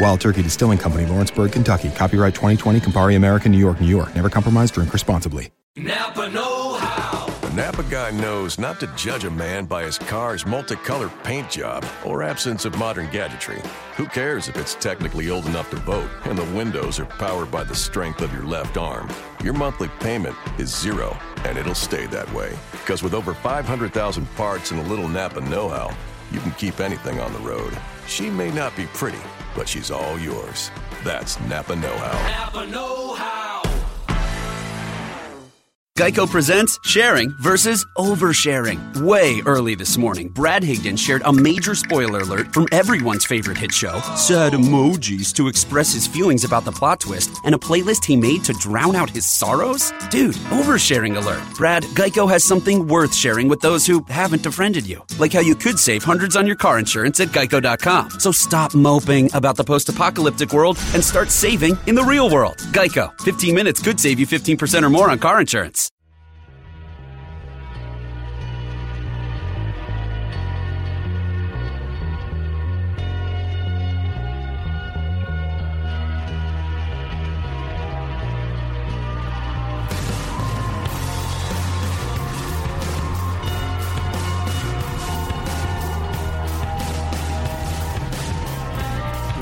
Wild Turkey Distilling Company, Lawrenceburg, Kentucky. Copyright 2020, Campari American, New York, New York. Never compromise, drink responsibly. Napa Know How. The Napa guy knows not to judge a man by his car's multicolored paint job or absence of modern gadgetry. Who cares if it's technically old enough to vote and the windows are powered by the strength of your left arm? Your monthly payment is zero, and it'll stay that way. Because with over 500,000 parts and a little Napa know how, you can keep anything on the road. She may not be pretty, but she's all yours. That's Napa Know How. Napa Know How. Geico presents sharing versus oversharing. Way early this morning, Brad Higdon shared a major spoiler alert from everyone's favorite hit show, sad emojis to express his feelings about the plot twist, and a playlist he made to drown out his sorrows? Dude, oversharing alert. Brad, Geico has something worth sharing with those who haven't befriended you, like how you could save hundreds on your car insurance at geico.com. So stop moping about the post apocalyptic world and start saving in the real world. Geico, 15 minutes could save you 15% or more on car insurance.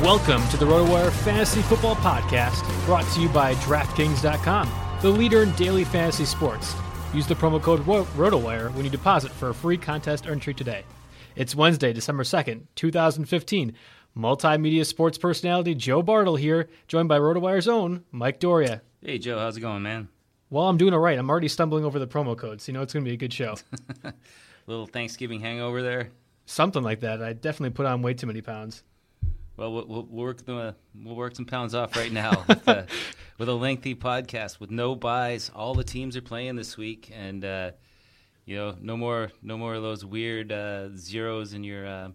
Welcome to the RotoWire Fantasy Football Podcast, brought to you by DraftKings.com, the leader in daily fantasy sports. Use the promo code Ro- RotoWire when you deposit for a free contest entry today. It's Wednesday, December 2nd, 2015. Multimedia sports personality Joe Bartel here, joined by RotoWire's own Mike Doria. Hey Joe, how's it going, man? Well, I'm doing all right. I'm already stumbling over the promo code, so you know it's going to be a good show. Little Thanksgiving hangover there. Something like that. I definitely put on way too many pounds. Well, we'll, we'll work the we'll work some pounds off right now with, a, with a lengthy podcast with no buys. All the teams are playing this week, and uh, you know, no more no more of those weird uh, zeros in your uh,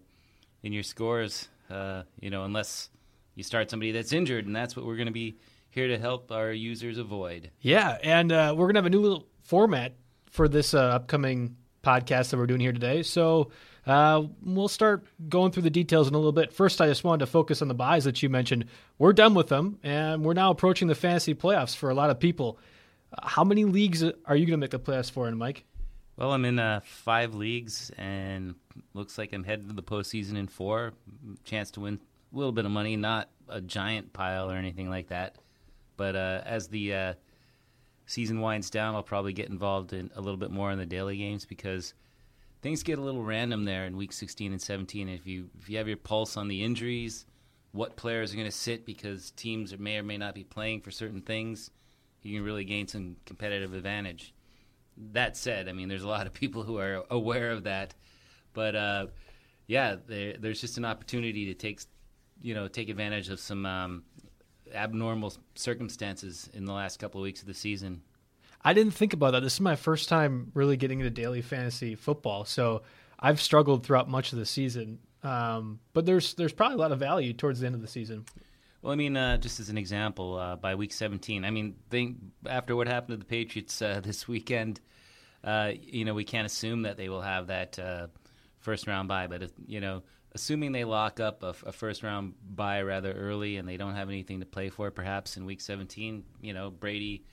in your scores. Uh, you know, unless you start somebody that's injured, and that's what we're going to be here to help our users avoid. Yeah, and uh, we're gonna have a new little format for this uh, upcoming podcast that we're doing here today. So uh, we'll start going through the details in a little bit. First, I just wanted to focus on the buys that you mentioned. We're done with them, and we're now approaching the fantasy playoffs for a lot of people. How many leagues are you going to make the playoffs for, in Mike? Well, I'm in uh, five leagues, and looks like I'm headed to the postseason in four. Chance to win a little bit of money, not a giant pile or anything like that. But uh, as the uh, season winds down, I'll probably get involved in a little bit more in the daily games because things get a little random there in week 16 and 17. If you if you have your pulse on the injuries, what players are going to sit because teams may or may not be playing for certain things, you can really gain some competitive advantage. That said, I mean, there's a lot of people who are aware of that, but uh, yeah, there, there's just an opportunity to take you know take advantage of some um, abnormal circumstances in the last couple of weeks of the season. I didn't think about that. This is my first time really getting into daily fantasy football, so I've struggled throughout much of the season. Um, but there's there's probably a lot of value towards the end of the season. Well, I mean, uh, just as an example, uh, by week 17, I mean, think after what happened to the Patriots uh, this weekend, uh, you know, we can't assume that they will have that uh, first round bye. But you know, assuming they lock up a, a, first round bye rather early and they don't have anything to play for, perhaps in week 17, you know, Brady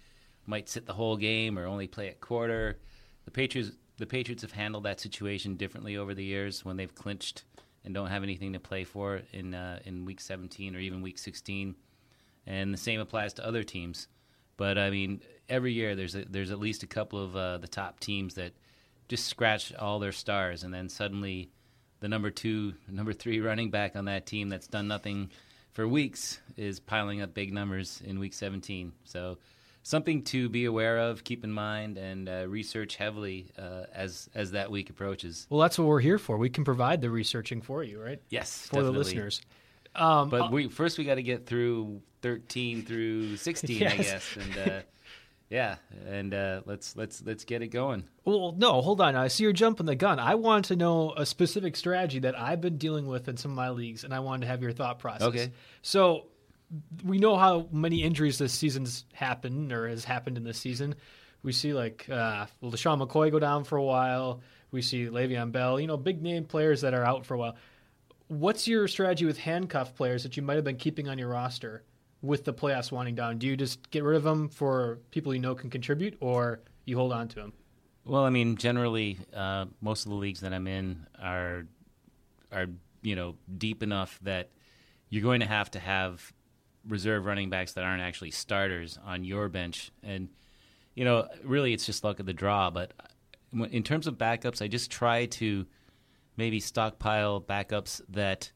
might sit the whole game or only play a quarter. The Patriots, the Patriots have handled that situation differently over the years when they've clinched and don't have anything to play for in uh, in week 17 or even week 16, and the same applies to other teams. But I mean, every year there's a, there's at least a couple of uh, the top teams that just scratch all their stars, and then suddenly the number two, number three running back on that team that's done nothing for weeks is piling up big numbers in week 17. So something to be aware of, keep in mind, and uh, research heavily uh, as as that week approaches. Well, that's what we're here for. We can provide the researching for you, right? Yes, for definitely. the listeners. Um, but we first we got to get through thirteen through sixteen, Yes. I guess, and uh, yeah, and uh, let's let's let's get it going. Well, no, hold on. I see you're jumping the gun. I want to know a specific strategy that I've been dealing with in some of my leagues, and I wanted to have your thought process. Okay. So we know how many injuries this season's happened or has happened in this season. We see like uh, well, LeSean McCoy go down for a while. We see Le'Veon Bell. You know, big name players that are out for a while. What's your strategy with handcuff players that you might have been keeping on your roster with the playoffs winding down? Do you just get rid of them for people you know can contribute, or you hold on to them? Well, I mean, generally, uh, most of the leagues that I'm in are are you know deep enough that you're going to have to have reserve running backs that aren't actually starters on your bench, and you know, really, it's just luck of the draw. But in terms of backups, I just try to maybe stockpile backups that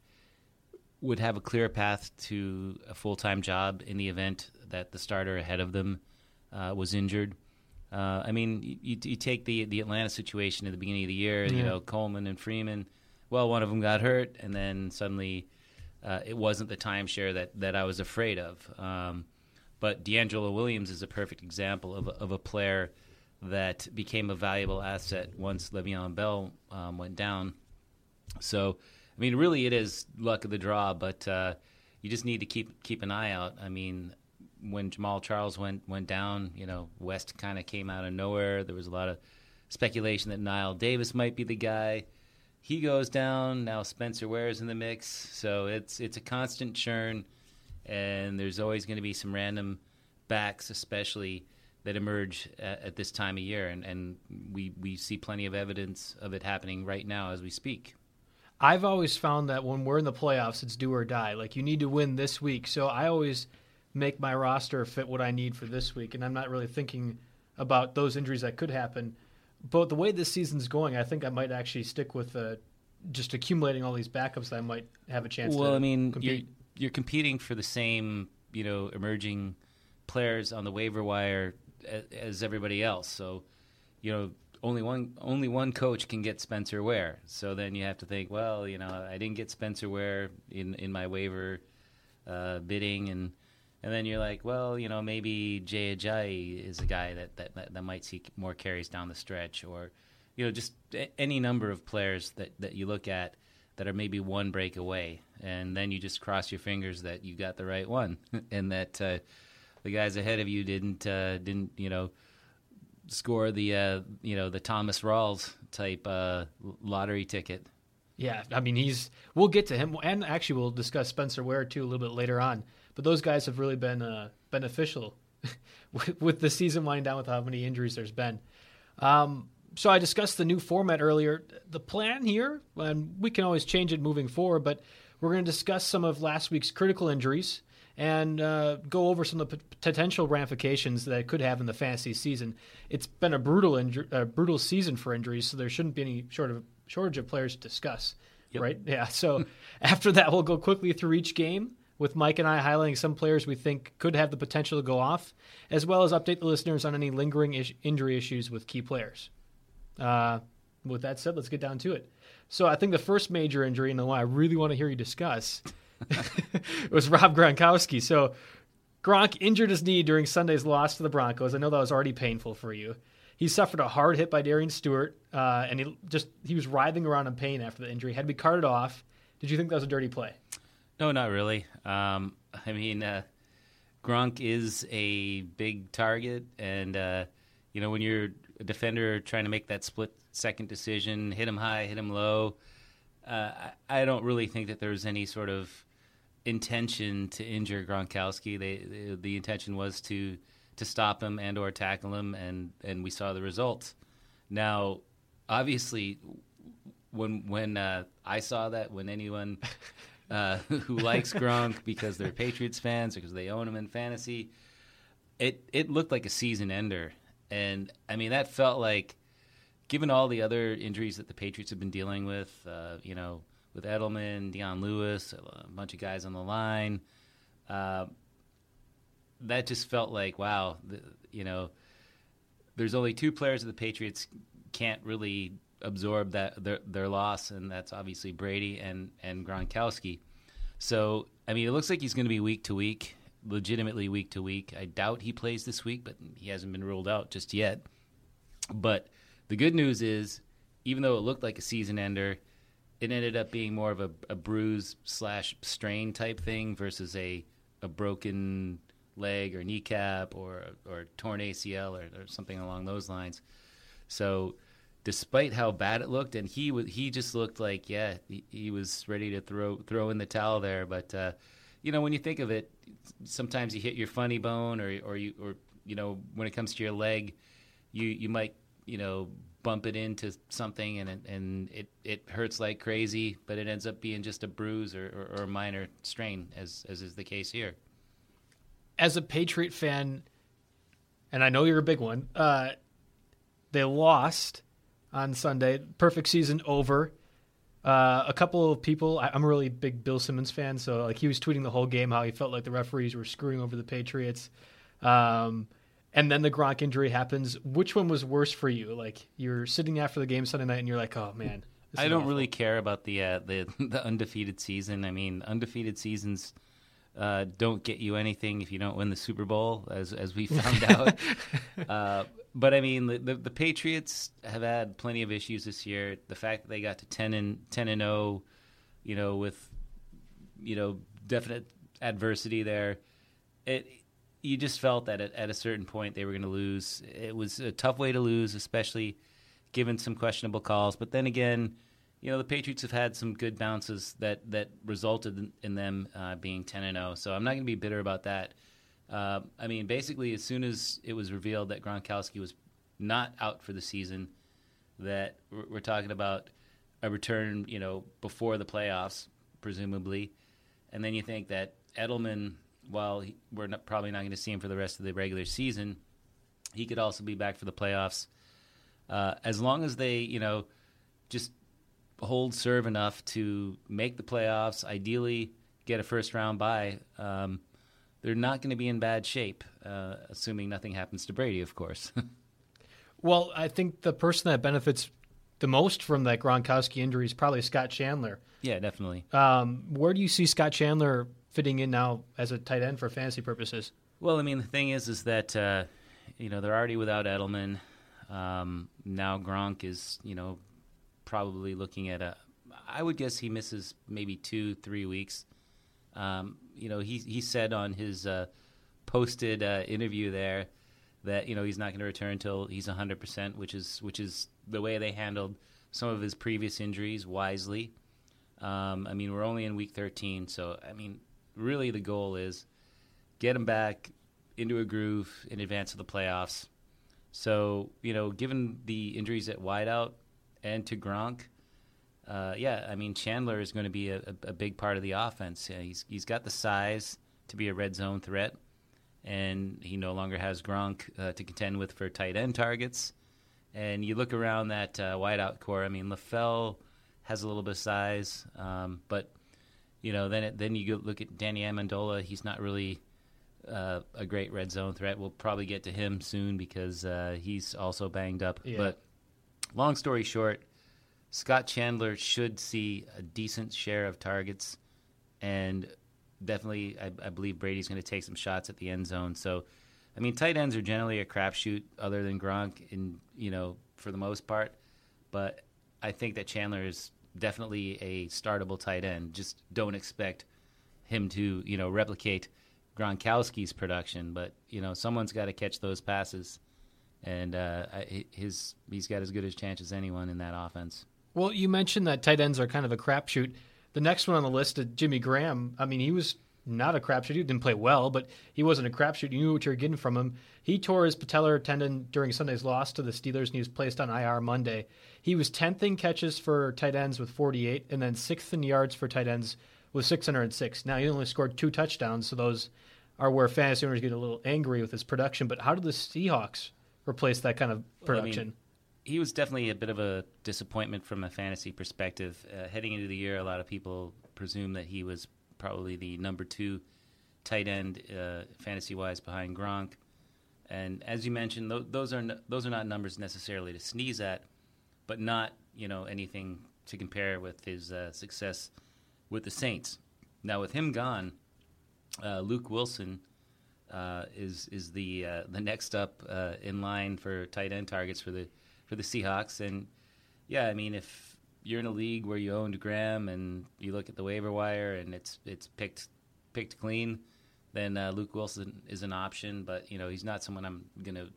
would have a clear path to a full time job in the event that the starter ahead of them uh, was injured. Uh, I mean, you, you take the the Atlanta situation at the beginning of the year. You know, Coleman and Freeman. Well, one of them got hurt, and then suddenly uh, it wasn't the timeshare that that I was afraid of. Um, but DeAngelo Williams is a perfect example of of a player that became a valuable asset once Le'Veon Bell um, went down. So, I mean, really, it is luck of the draw, but uh, you just need to keep keep an eye out. I mean, when Jamaal Charles went went down, you know, West kind of came out of nowhere. There was a lot of speculation that Knile Davis might be the guy. He goes down now. Spencer Ware's in the mix, so it's it's a constant churn, and there's always going to be some random backs, especially that emerge at, at this time of year, and, and we we see plenty of evidence of it happening right now as we speak. I've always found that when we're in the playoffs, it's do or die. Like you need to win this week. So I always make my roster fit what I need for this week, and I'm not really thinking about those injuries that could happen. But the way this season's going, I think I might actually stick with uh, just accumulating all these backups that I might have a chance. Well, I mean, compete. you're you're competing for the same you know emerging players on the waiver wire as, as everybody else. So, you know, only one only one coach can get Spencer Ware. So then you have to think, well, you know, I didn't get Spencer Ware in in my waiver uh, bidding, and and then you're like, well, you know, maybe Jay Ajayi is a guy that, that that that might see more carries down the stretch, or you know, just a- any number of players that that you look at that are maybe one break away, and then you just cross your fingers that you got the right one, and that uh, the guys ahead of you didn't uh, didn't you know score the uh, you know the Thomas Rawls type uh, lottery ticket. Yeah, I mean he's. We'll get to him, and actually we'll discuss Spencer Ware too a little bit later on. But those guys have really been uh, beneficial with, with the season winding down with how many injuries there's been. Um, so I discussed the new format earlier. The plan here, and we can always change it moving forward, but We're going to discuss some of last week's critical injuries and uh, go over some of the p- potential ramifications that it could have in the fantasy season. It's been a brutal, inju- uh, brutal season for injuries, so there shouldn't be any short of shortage of players to discuss. Right? Yeah. So after that, we'll go quickly through each game with Mike and I highlighting some players we think could have the potential to go off, as well as update the listeners on any lingering injury issues with key players. Uh, with that said, let's get down to it. So I think the first major injury, and the one I really want to hear you discuss, was Rob Gronkowski. So Gronk injured his knee during Sunday's loss to the Broncos. I know that was already painful for you. He suffered a hard hit by Darian Stewart, uh, and he just he was writhing around in pain after the injury. Had to be carted off. Did you think that was a dirty play? No, not really. Um, I mean, uh, Gronk is a big target, and uh, you know when you're a defender trying to make that split second decision, hit him high, hit him low. Uh, I, don't really think that there's any sort of intention to injure Gronkowski. They, they, the intention was to to stop him and or tackle him, and and we saw the results. Now, obviously, when when uh, I saw that, when anyone uh, who likes Gronk because they're Patriots fans because they own him in fantasy, it it looked like a season ender, and I mean that felt like, given all the other injuries that the Patriots have been dealing with, uh, you know, with Edelman, Dion Lewis, a bunch of guys on the line. Uh, that just felt like wow, the, you know, there's only two players that the Patriots can't really absorb that their, their loss, and that's obviously Brady and and Gronkowski. So I mean, it looks like he's going to be week to week, legitimately week to week. I doubt he plays this week, but he hasn't been ruled out just yet. But the good news is, even though it looked like a season ender, it ended up being more of a, a bruise slash strain type thing versus a a broken leg or kneecap or or torn ACL or, or something along those lines. So, despite how bad it looked, and he was he just looked like yeah he, he was ready to throw throw in the towel there. But uh, you know when you think of it, sometimes you hit your funny bone or or you or you know when it comes to your leg, you you might you know bump it into something and it, and it, it hurts like crazy, but it ends up being just a bruise or, or, or a minor strain, as as is the case here. As a Patriot fan, and I know you're a big one, uh, they lost on Sunday. Perfect season over. Uh, a couple of people, I, I'm a really big Bill Simmons fan, so like he was tweeting the whole game how he felt like the referees were screwing over the Patriots. Um, and then the Gronk injury happens. Which one was worse for you? Like you're sitting after the game Sunday night and you're like, oh man. I don't awful." really care about the uh, the the undefeated season. I mean, undefeated seasons uh, don't get you anything if you don't win the Super Bowl, as as we found out. but I mean, the, the the Patriots have had plenty of issues this year. The fact that they got to ten and ten and zero, you know, with you know definite adversity there, it you just felt that at, at a certain point they were going to lose. It was a tough way to lose, especially given some questionable calls. But then again, you know the Patriots have had some good bounces that that resulted in, them uh, being ten and zero. So I'm not going to be bitter about that. Uh, I mean, basically, as soon as it was revealed that Gronkowski was not out for the season, that we're, talking about a return, you know, before the playoffs, presumably, and then you think that Edelman, while he, we're not, probably not going to see him for the rest of the regular season, he could also be back for the playoffs. Uh, as long as they, you know, just hold serve enough to make the playoffs, ideally get a first round bye, um, they're not going to be in bad shape, uh, assuming nothing happens to Brady, of course. Well, I think the person that benefits the most from that Gronkowski injury is probably Scott Chandler. yeah, definitely. Um, where do you see Scott Chandler fitting in now as a tight end for fantasy purposes? Well, I mean, the thing is, is that uh, you know they're already without Edelman. Um, now Gronk is, you know, probably looking at a. I would guess he misses maybe two, three weeks. Um, you know, he he said on his uh, posted uh, interview there that you know he's not going to return until he's 100 percent, which is which is the way they handled some of his previous injuries wisely. Um, I mean, we're only in week 13, so I mean, really the goal is get him back into a groove in advance of the playoffs. So, you know, given the injuries at wideout and to Gronk, uh, yeah, I mean Chandler is going to be a, a, big part of the offense. Yeah, he's he's got the size to be a red zone threat, and he no longer has Gronk uh, to contend with for tight end targets. And you look around that uh, wideout core. I mean, LaFell has a little bit of size, um, but you know, then it, then you go look at Danny Amendola. He's not really uh, a great red zone threat. We'll probably get to him soon because uh, he's also banged up. Yeah. But long story short, Scott Chandler should see a decent share of targets, and definitely, I, I believe Brady's going to take some shots at the end zone. So, I mean, tight ends are generally a crapshoot, other than Gronk, in you know, for the most part. But I think that Chandler is definitely a startable tight end. Just don't expect him to, you know, replicate Gronkowski's production. But you know, someone's got to catch those passes, and uh, his he's got as good a chance as anyone in that offense. Well, you mentioned that tight ends are kind of a crapshoot. The next one on the list is Jimmy Graham. I mean, he was not a crapshoot. He didn't play well, but he wasn't a crapshoot. You knew what you were getting from him. He tore his patellar tendon during Sunday's loss to the Steelers, and he was placed on IR Monday. He was 10th in catches for tight ends with 48, and then 6th in yards for tight ends with 606. Now, he only scored two touchdowns, so those are where fantasy owners get a little angry with his production. But how did the Seahawks replace that kind of Well, I mean, production? He was definitely a bit of a disappointment from a fantasy perspective. Uh, heading into the year, a lot of people presumed that he was probably the number two tight end uh, fantasy wise behind Gronk. And as you mentioned, th- those are n- those are not numbers necessarily to sneeze at, but not you know anything to compare with his uh, success with the Saints. Now with him gone, uh, Luke Wilson uh, is is the uh, the next up in line for tight end targets for the for the Seahawks. And yeah, I mean, if you're in a league where you owned Graham and you look at the waiver wire and it's it's picked picked clean, then uh, Luke Wilson is an option. But you know, he's not someone I'm going to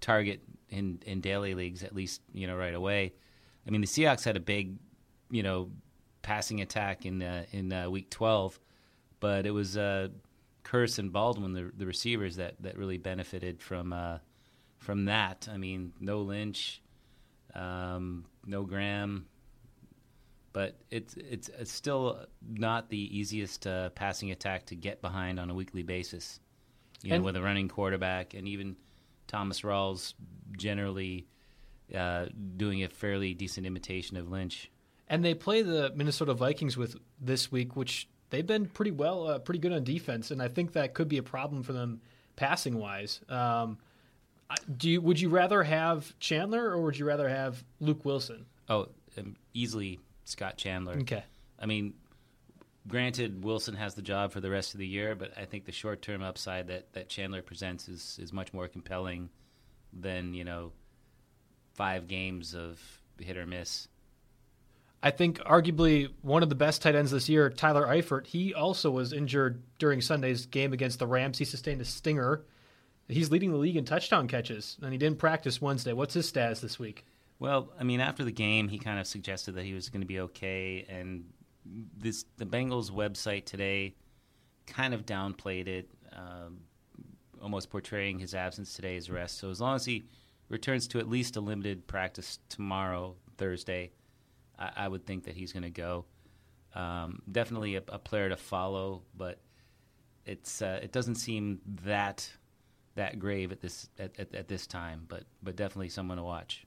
target in in daily leagues at least you know right away. I mean, the Seahawks had a big you know passing attack in uh, in uh, week 12, but it was uh, Kearse and Baldwin, the the receivers that that really benefited from uh, from that. I mean, no Lynch, um, no Graham, but it's it's, it's still not the easiest uh, passing attack to get behind on a weekly basis. You know, with a running quarterback, and even Thomas Rawls generally uh, doing a fairly decent imitation of Lynch. And they play the Minnesota Vikings with this week, which they've been pretty well, uh, pretty good on defense, and I think that could be a problem for them passing wise. Um, do you, would you rather have Chandler or would you rather have Luke Wilson? Oh, um, easily Scott Chandler. Okay. I mean, granted, Wilson has the job for the rest of the year, but I think the short term upside that, that Chandler presents is, is much more compelling than, you know, five games of hit or miss. I think arguably one of the best tight ends this year, Tyler Eifert. He also was injured during Sunday's game against the Rams. He sustained a stinger. He's leading the league in touchdown catches, and he didn't practice Wednesday. What's his status this week? Well, I mean, after the game, he kind of suggested that he was going to be okay, and this the Bengals website today kind of downplayed it, um, almost portraying his absence today as rest. So as long as he returns to at least a limited practice tomorrow, Thursday, I, I would think that he's going to go. Um, definitely a, a player to follow, but it's uh, it doesn't seem that that grave at this at, at, at this time. But but definitely someone to watch.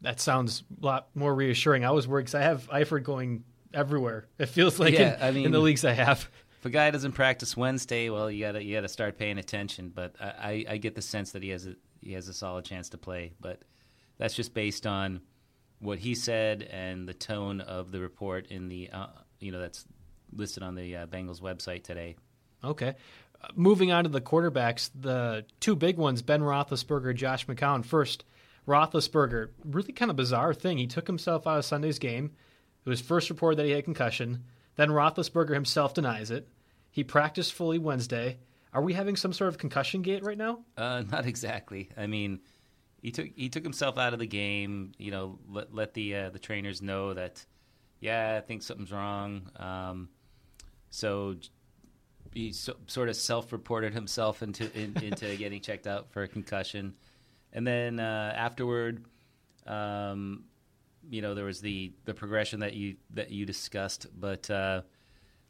That sounds a lot more reassuring. I was worried because I have Eifert going everywhere. It feels like Yeah, in, I mean- in the leagues I have. If a guy doesn't practice Wednesday, well, you gotta you gotta start paying attention. But I, I, I get the sense that he has a he has a solid chance to play. But that's just based on what he said and the tone of the report in the uh, you know that's listed on the uh, Bengals website today. Okay. Uh, moving on to the quarterbacks, the two big ones, Ben Roethlisberger, Josh McCown. First, Roethlisberger, really kind of bizarre thing. He took himself out of Sunday's game. It was first reported that he had concussion. Then Roethlisberger himself denies it. He practiced fully Wednesday. Are we having some sort of concussion gate right now? Uh, not exactly. I mean, he took he took himself out of the game. You know, let let the uh, the trainers know that, yeah, I think something's wrong. Um, so he so, sort of self-reported himself into in, into getting checked out for a concussion, and then uh, afterward, um, you know, there was the the progression that you that you discussed, but uh,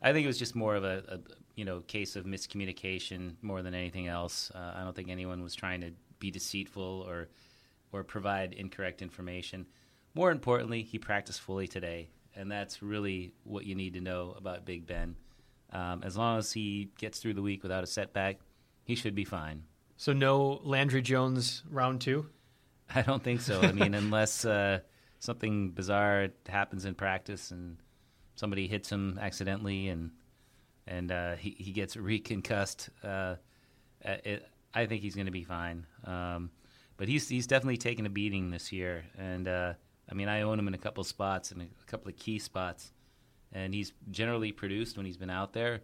I think it was just more of a, a you know case of miscommunication more than anything else. Uh, I don't think anyone was trying to be deceitful or or provide incorrect information. More importantly, he practiced fully today, and that's really what you need to know about Big Ben. Um, as long as he gets through the week without a setback, he should be fine. So no Landry Jones round two. I don't think so. I mean, unless uh, something bizarre happens in practice and somebody hits him accidentally and and uh, he he gets reconcussed, uh, it, I think he's going to be fine. Um, but he's he's definitely taken a beating this year, and uh, I mean, I own him in a couple spots and a couple of key spots, and he's generally produced when he's been out there.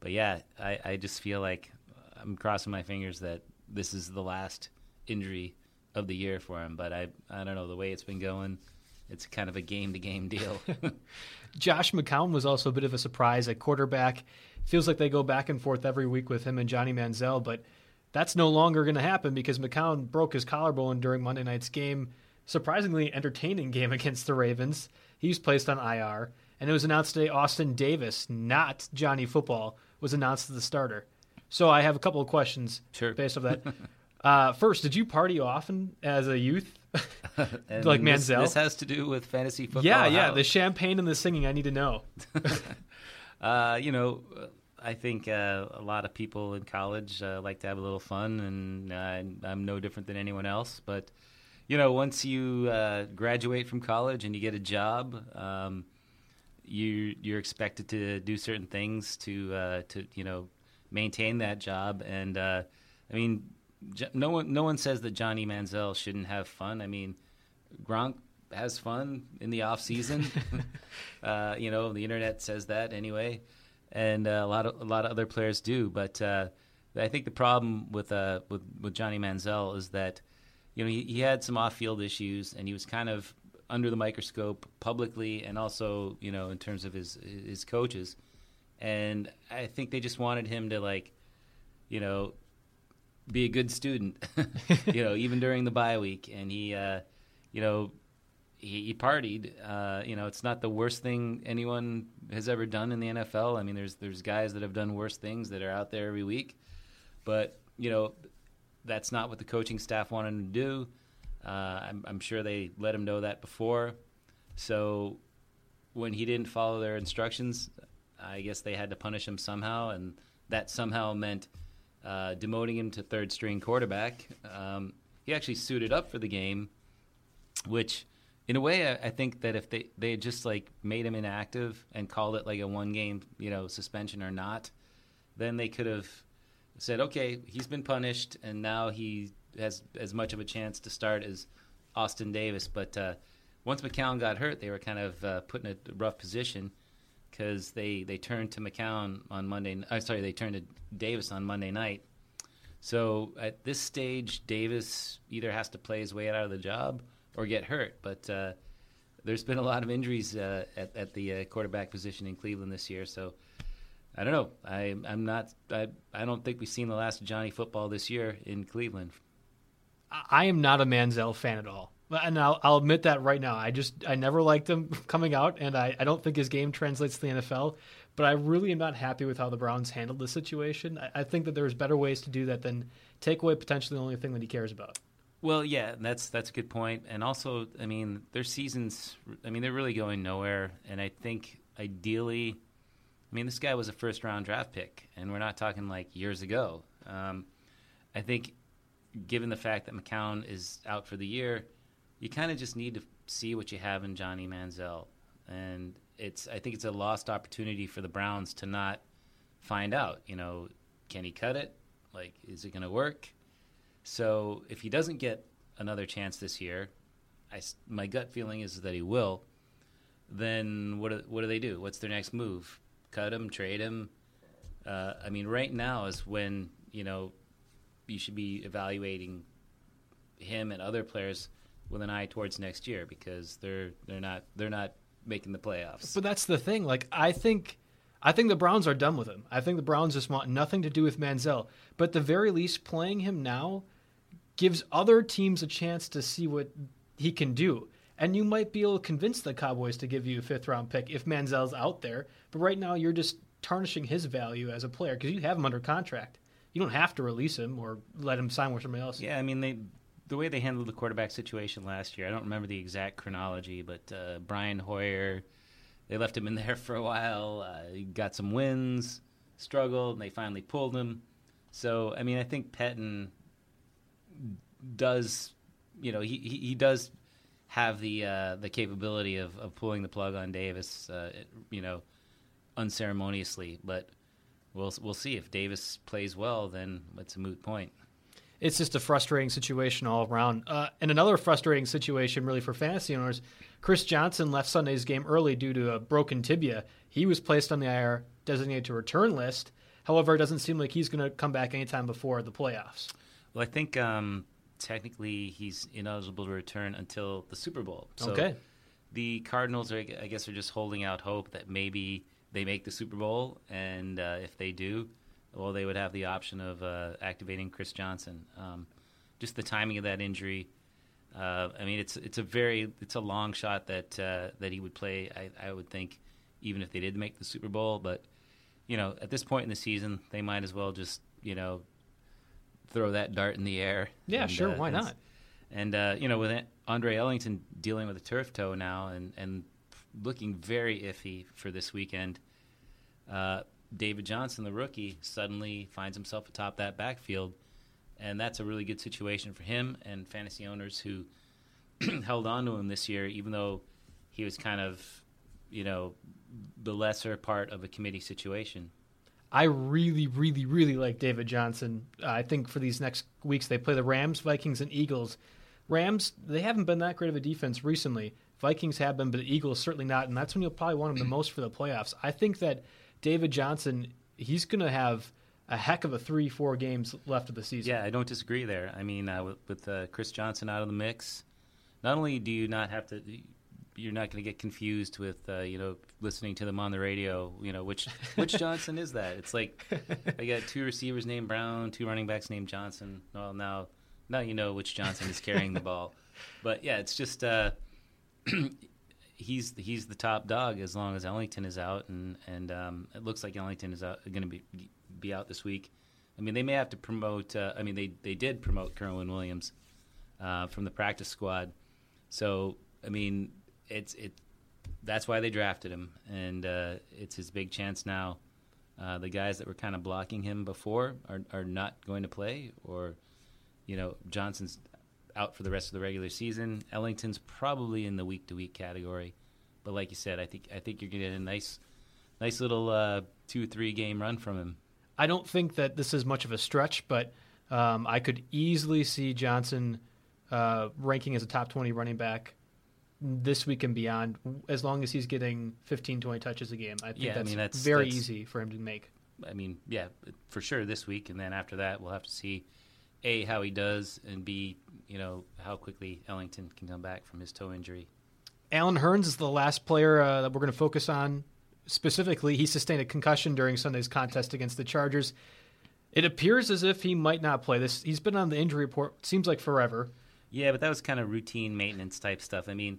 But yeah, I, I just feel like I'm crossing my fingers that this is the last injury of the year for him. But I I don't know the way it's been going. It's kind of a game to game deal. Josh McCown was also a bit of a surprise at quarterback. Feels like they go back and forth every week with him and Johnny Manziel, but that's no longer going to happen because McCown broke his collarbone during Monday night's game. Surprisingly entertaining game against the Ravens. He was placed on IR, and it was announced today Austin Davis, not Johnny Football, was announced as the starter. So I have a couple of questions Sure. based off that. uh, first, did you party often as a youth? Like this- Manziel? This, has to do with fantasy football. yeah, yeah. How? The champagne and the singing, I need to know. Uh, you know, I think uh, a lot of people in college uh, like to have a little fun, and uh, I'm no different than anyone else. But you know, once you uh, graduate from college and you get a job, um, you you're expected to do certain things to uh, to you know maintain that job. And uh, I mean, no one no one says that Johnny Manziel shouldn't have fun. I mean, Gronk has fun in the off season. uh, you know, the internet says that anyway, and uh, a lot of a lot of other players do. But uh, I think the problem with uh, with with Johnny Manziel is that you know he, he had some off field issues, and he was kind of under the microscope publicly, and also you know in terms of his his coaches. And I think they just wanted him to like, you know, be a good student, you know, even during the bye week. And he, uh, you know, he, he partied. Uh, you know, it's not the worst thing anyone has ever done in the NFL. I mean, there's there's guys that have done worse things that are out there every week, but you know, that's not what the coaching staff wanted him to do. Uh, I'm, I'm sure they let him know that before. So when he didn't follow their instructions, I guess they had to punish him somehow, and that somehow meant uh, demoting him to third string quarterback. Um, he actually suited up for the game, which, in a way, I, I think that if they they had just like made him inactive and called it like a one game, you know, suspension or not, then they could have said, okay, he's been punished, and now he has as much of a chance to start as Austin Davis. But uh, once McCown got hurt, they were kind of uh, put in a rough position because they, they turned to McCown on Monday. Uh, sorry, they turned to Davis on Monday night. So at this stage, Davis either has to play his way out of the job or get hurt. But uh, there's been a lot of injuries uh, at, at the uh, quarterback position in Cleveland this year. So I don't know. I, I'm not. I, I don't think we've seen the last Johnny football this year in Cleveland. I am not a Manziel fan at all. And I'll, I'll admit that right now. I just I never liked him coming out, and I, I don't think his game translates to the NFL. But I really am not happy with how the Browns handled the situation. I, I think that there's better ways to do that than take away potentially the only thing that he cares about. Well, yeah, that's that's a good point. And also, I mean, their seasons. I mean, they're really going nowhere. And I think ideally, I mean, this guy was a first round draft pick, and we're not talking like years ago. Um, I think, given the fact that McCown is out for the year, you kind of just need to see what you have in Johnny Manziel, and it's. I think it's a lost opportunity for the Browns to not find out. You know, can he cut it? Like, is it going to work? So if he doesn't get another chance this year, I my gut feeling is that he will. Then what do, what do they do? What's their next move? Cut him, trade him. Uh, I mean, right now is when you know you should be evaluating him and other players with an eye towards next year because they're they're not they're not making the playoffs. But that's the thing. Like I think, I think the Browns are done with him. I think the Browns just want nothing to do with Manziel. But the very least, playing him now gives other teams a chance to see what he can do. and you might be able to convince the Cowboys to give you a fifth round pick if Manziel's out there. But right now, you're just tarnishing his value as a player because you have him under contract. You don't have to release him or let him sign with somebody else. Yeah, I mean they the way they handled the quarterback situation last year. I don't remember the exact chronology, but uh, Brian Hoyer, they left him in there for a while. Uh, he got some wins, struggled, and they finally pulled him. So I mean, I think Pettine does, you know, he he, he does have the uh, the capability of, of pulling the plug on Davis, uh, you know, unceremoniously. But we'll we'll see if Davis plays well, then it's a moot point. It's just a frustrating situation all around. Uh, and another frustrating situation, really, for fantasy owners. Chris Johnson left Sunday's game early due to a broken tibia. He was placed on the IR designated to return list. However, it doesn't seem like he's going to come back anytime before the playoffs. Well, I think um, technically he's ineligible to return until the Super Bowl. So Okay. The Cardinals, are, I guess, are just holding out hope that maybe they make the Super Bowl, and uh, if they do, well, they would have the option of uh, activating Chris Johnson. Um, just the timing of that injury. Uh, I mean, it's it's a very it's a long shot that uh, that he would play. I, I would think, even if they did make the Super Bowl, but you know, at this point in the season, they might as well just you know throw that dart in the air. Yeah, and, sure, uh, why and- not? And uh, you know, with Andre Ellington dealing with a turf toe now and and looking very iffy for this weekend, uh, David Johnson, the rookie, suddenly finds himself atop that backfield, and that's a really good situation for him and fantasy owners who held on to him this year, even though he was kind of, you know, the lesser part of a committee situation. I really, really, really like David Johnson. Uh, I think for these next weeks they play the Rams, Vikings, and Eagles. Rams, they haven't been that great of a defense recently. Vikings have been, but the Eagles certainly not, and that's when you'll probably want them the most for the playoffs. I think that David Johnson, he's going to have a heck of a three, four games left of the season. Yeah, I don't disagree there. I mean, uh, with, with uh, Chris Johnson out of the mix, not only do you not have to, you're not going to get confused with, uh, you know, listening to them on the radio. You know, which which Johnson is that? It's like I got two receivers named Brown, two running backs named Johnson. Well, now now you know which Johnson is carrying the ball. But yeah, it's just uh, he's he's the top dog as long as Ellington is out, and and um, it looks like Ellington is going to be be out this week. I mean, they may have to promote. Uh, I mean, they they did promote Kerwynn Williams uh, from the practice squad. So I mean, it's it. That's why they drafted him, and uh, it's his big chance now. Uh, the guys that were kind of blocking him before are are not going to play, or you know, Johnson's out for the rest of the regular season. Ellington's probably in the week to week category, but like you said, I think I think you're getting a nice, nice little uh, two three game run from him. I don't think that this is much of a stretch, but um, I could easily see Johnson uh, ranking as a top 20 running back this week and beyond, as long as he's getting 15, 20 touches a game. I think Yeah, I that's, mean, that's- very that's- easy for him to make. I mean, yeah, for sure this week, and then after that, we'll have to see a how he does, and b you know how quickly Ellington can come back from his toe injury. Allen Hurns is the last player uh, that we're going to focus on specifically. He sustained a concussion during Sunday's contest against the Chargers. It appears as if he might not play this. He's been on the injury report seems like forever. Yeah, but that was kind of routine maintenance type stuff. I mean,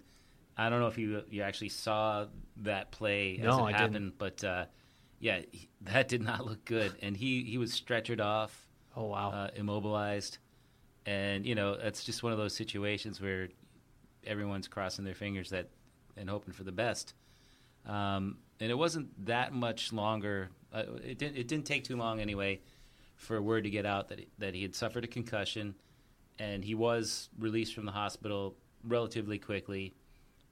I don't know if you you actually saw that play as No, it I didn't. but uh, yeah, he, that did not look good, and he he was stretchered off. Oh wow, uh, immobilized, and you know that's just one of those situations where everyone's crossing their fingers that and hoping for the best. Um, and it wasn't that much longer. Uh, it didn't. It didn't take too long anyway for word to get out that he, that he had suffered a concussion, and he was released from the hospital relatively quickly.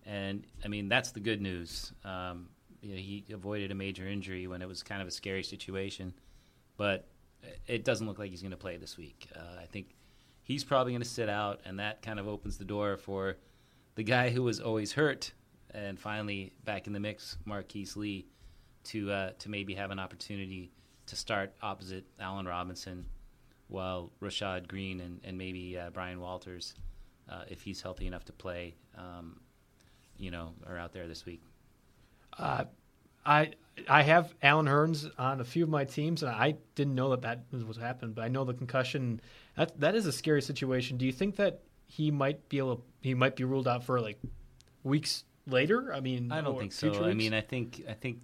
And I mean that's the good news. Um, you know, he avoided a major injury when it was kind of a scary situation, but it doesn't look like he's going to play this week. Uh, I think he's probably going to sit out, and that kind of opens the door for the guy who was always hurt and finally back in the mix, Marquise Lee, to uh, to maybe have an opportunity to start opposite Allen Robinson, while Rashad Greene and, and maybe uh, Bryan Walters, uh, if he's healthy enough to play, um, you know, are out there this week. I I have Allen Hurns on a few of my teams, and I didn't know that that was what happened. But I know the concussion. That that is a scary situation. Do you think that he might be able? He might be ruled out for like weeks later? I mean, I don't think so. future I mean, I think I think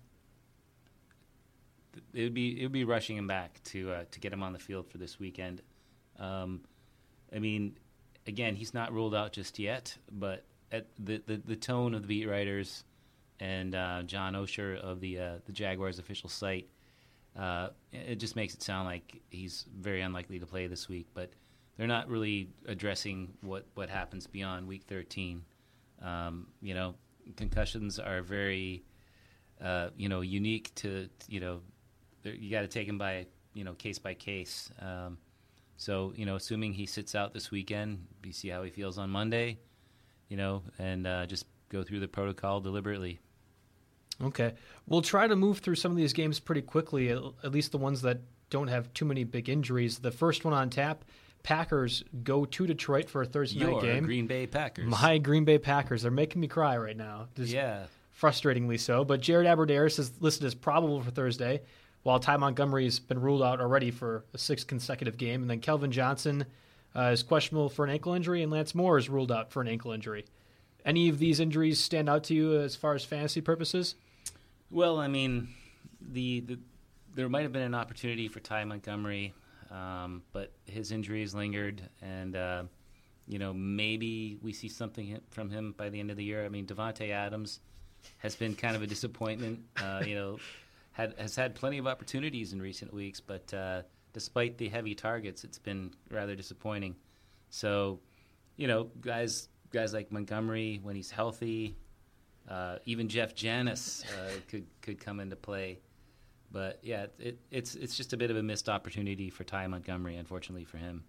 it would be it would be rushing him back to uh, to get him on the field for this weekend. Um, I mean, again, he's not ruled out just yet, but at the the, the tone of the beat writers and uh, John Oehser of the uh, the Jaguars official site, uh, it just makes it sound like he's very unlikely to play this week. But they're not really addressing what what happens beyond week 13. Um, you know, concussions are very, uh, you know, unique to you know, you got to take them by you know case by case. Um, so you know, assuming he sits out this weekend, you see how he feels on Monday, you know, and uh, just go through the protocol deliberately. Okay. We'll try to move through some of these games pretty quickly, at least the ones that don't have too many big injuries. The first one on tap Packers go to Detroit for a Thursday Your night game. Green Bay Packers. My Green Bay Packers. They're making me cry right now. Just yeah. Frustratingly so. But Jared Abbrederis is listed as probable for Thursday, while Ty Montgomery's been ruled out already for a sixth consecutive game. And then Calvin Johnson uh, is questionable for an ankle injury, and Lance Moore is ruled out for an ankle injury. Any of these injuries stand out to you as far as fantasy purposes? Well, I mean, the, the there might have been an opportunity for Ty Montgomery, um, but his injuries lingered, and uh, you know maybe we see something from him by the end of the year. I mean, Davante Adams has been kind of a disappointment. Uh, you know, had has had plenty of opportunities in recent weeks, but uh, despite the heavy targets, it's been rather disappointing. So, you know, guys guys like Montgomery when he's healthy, uh, even Jeff Janis uh, could could come into play. But yeah, it, it's it's just a bit of a missed opportunity for Ty Montgomery, unfortunately for him.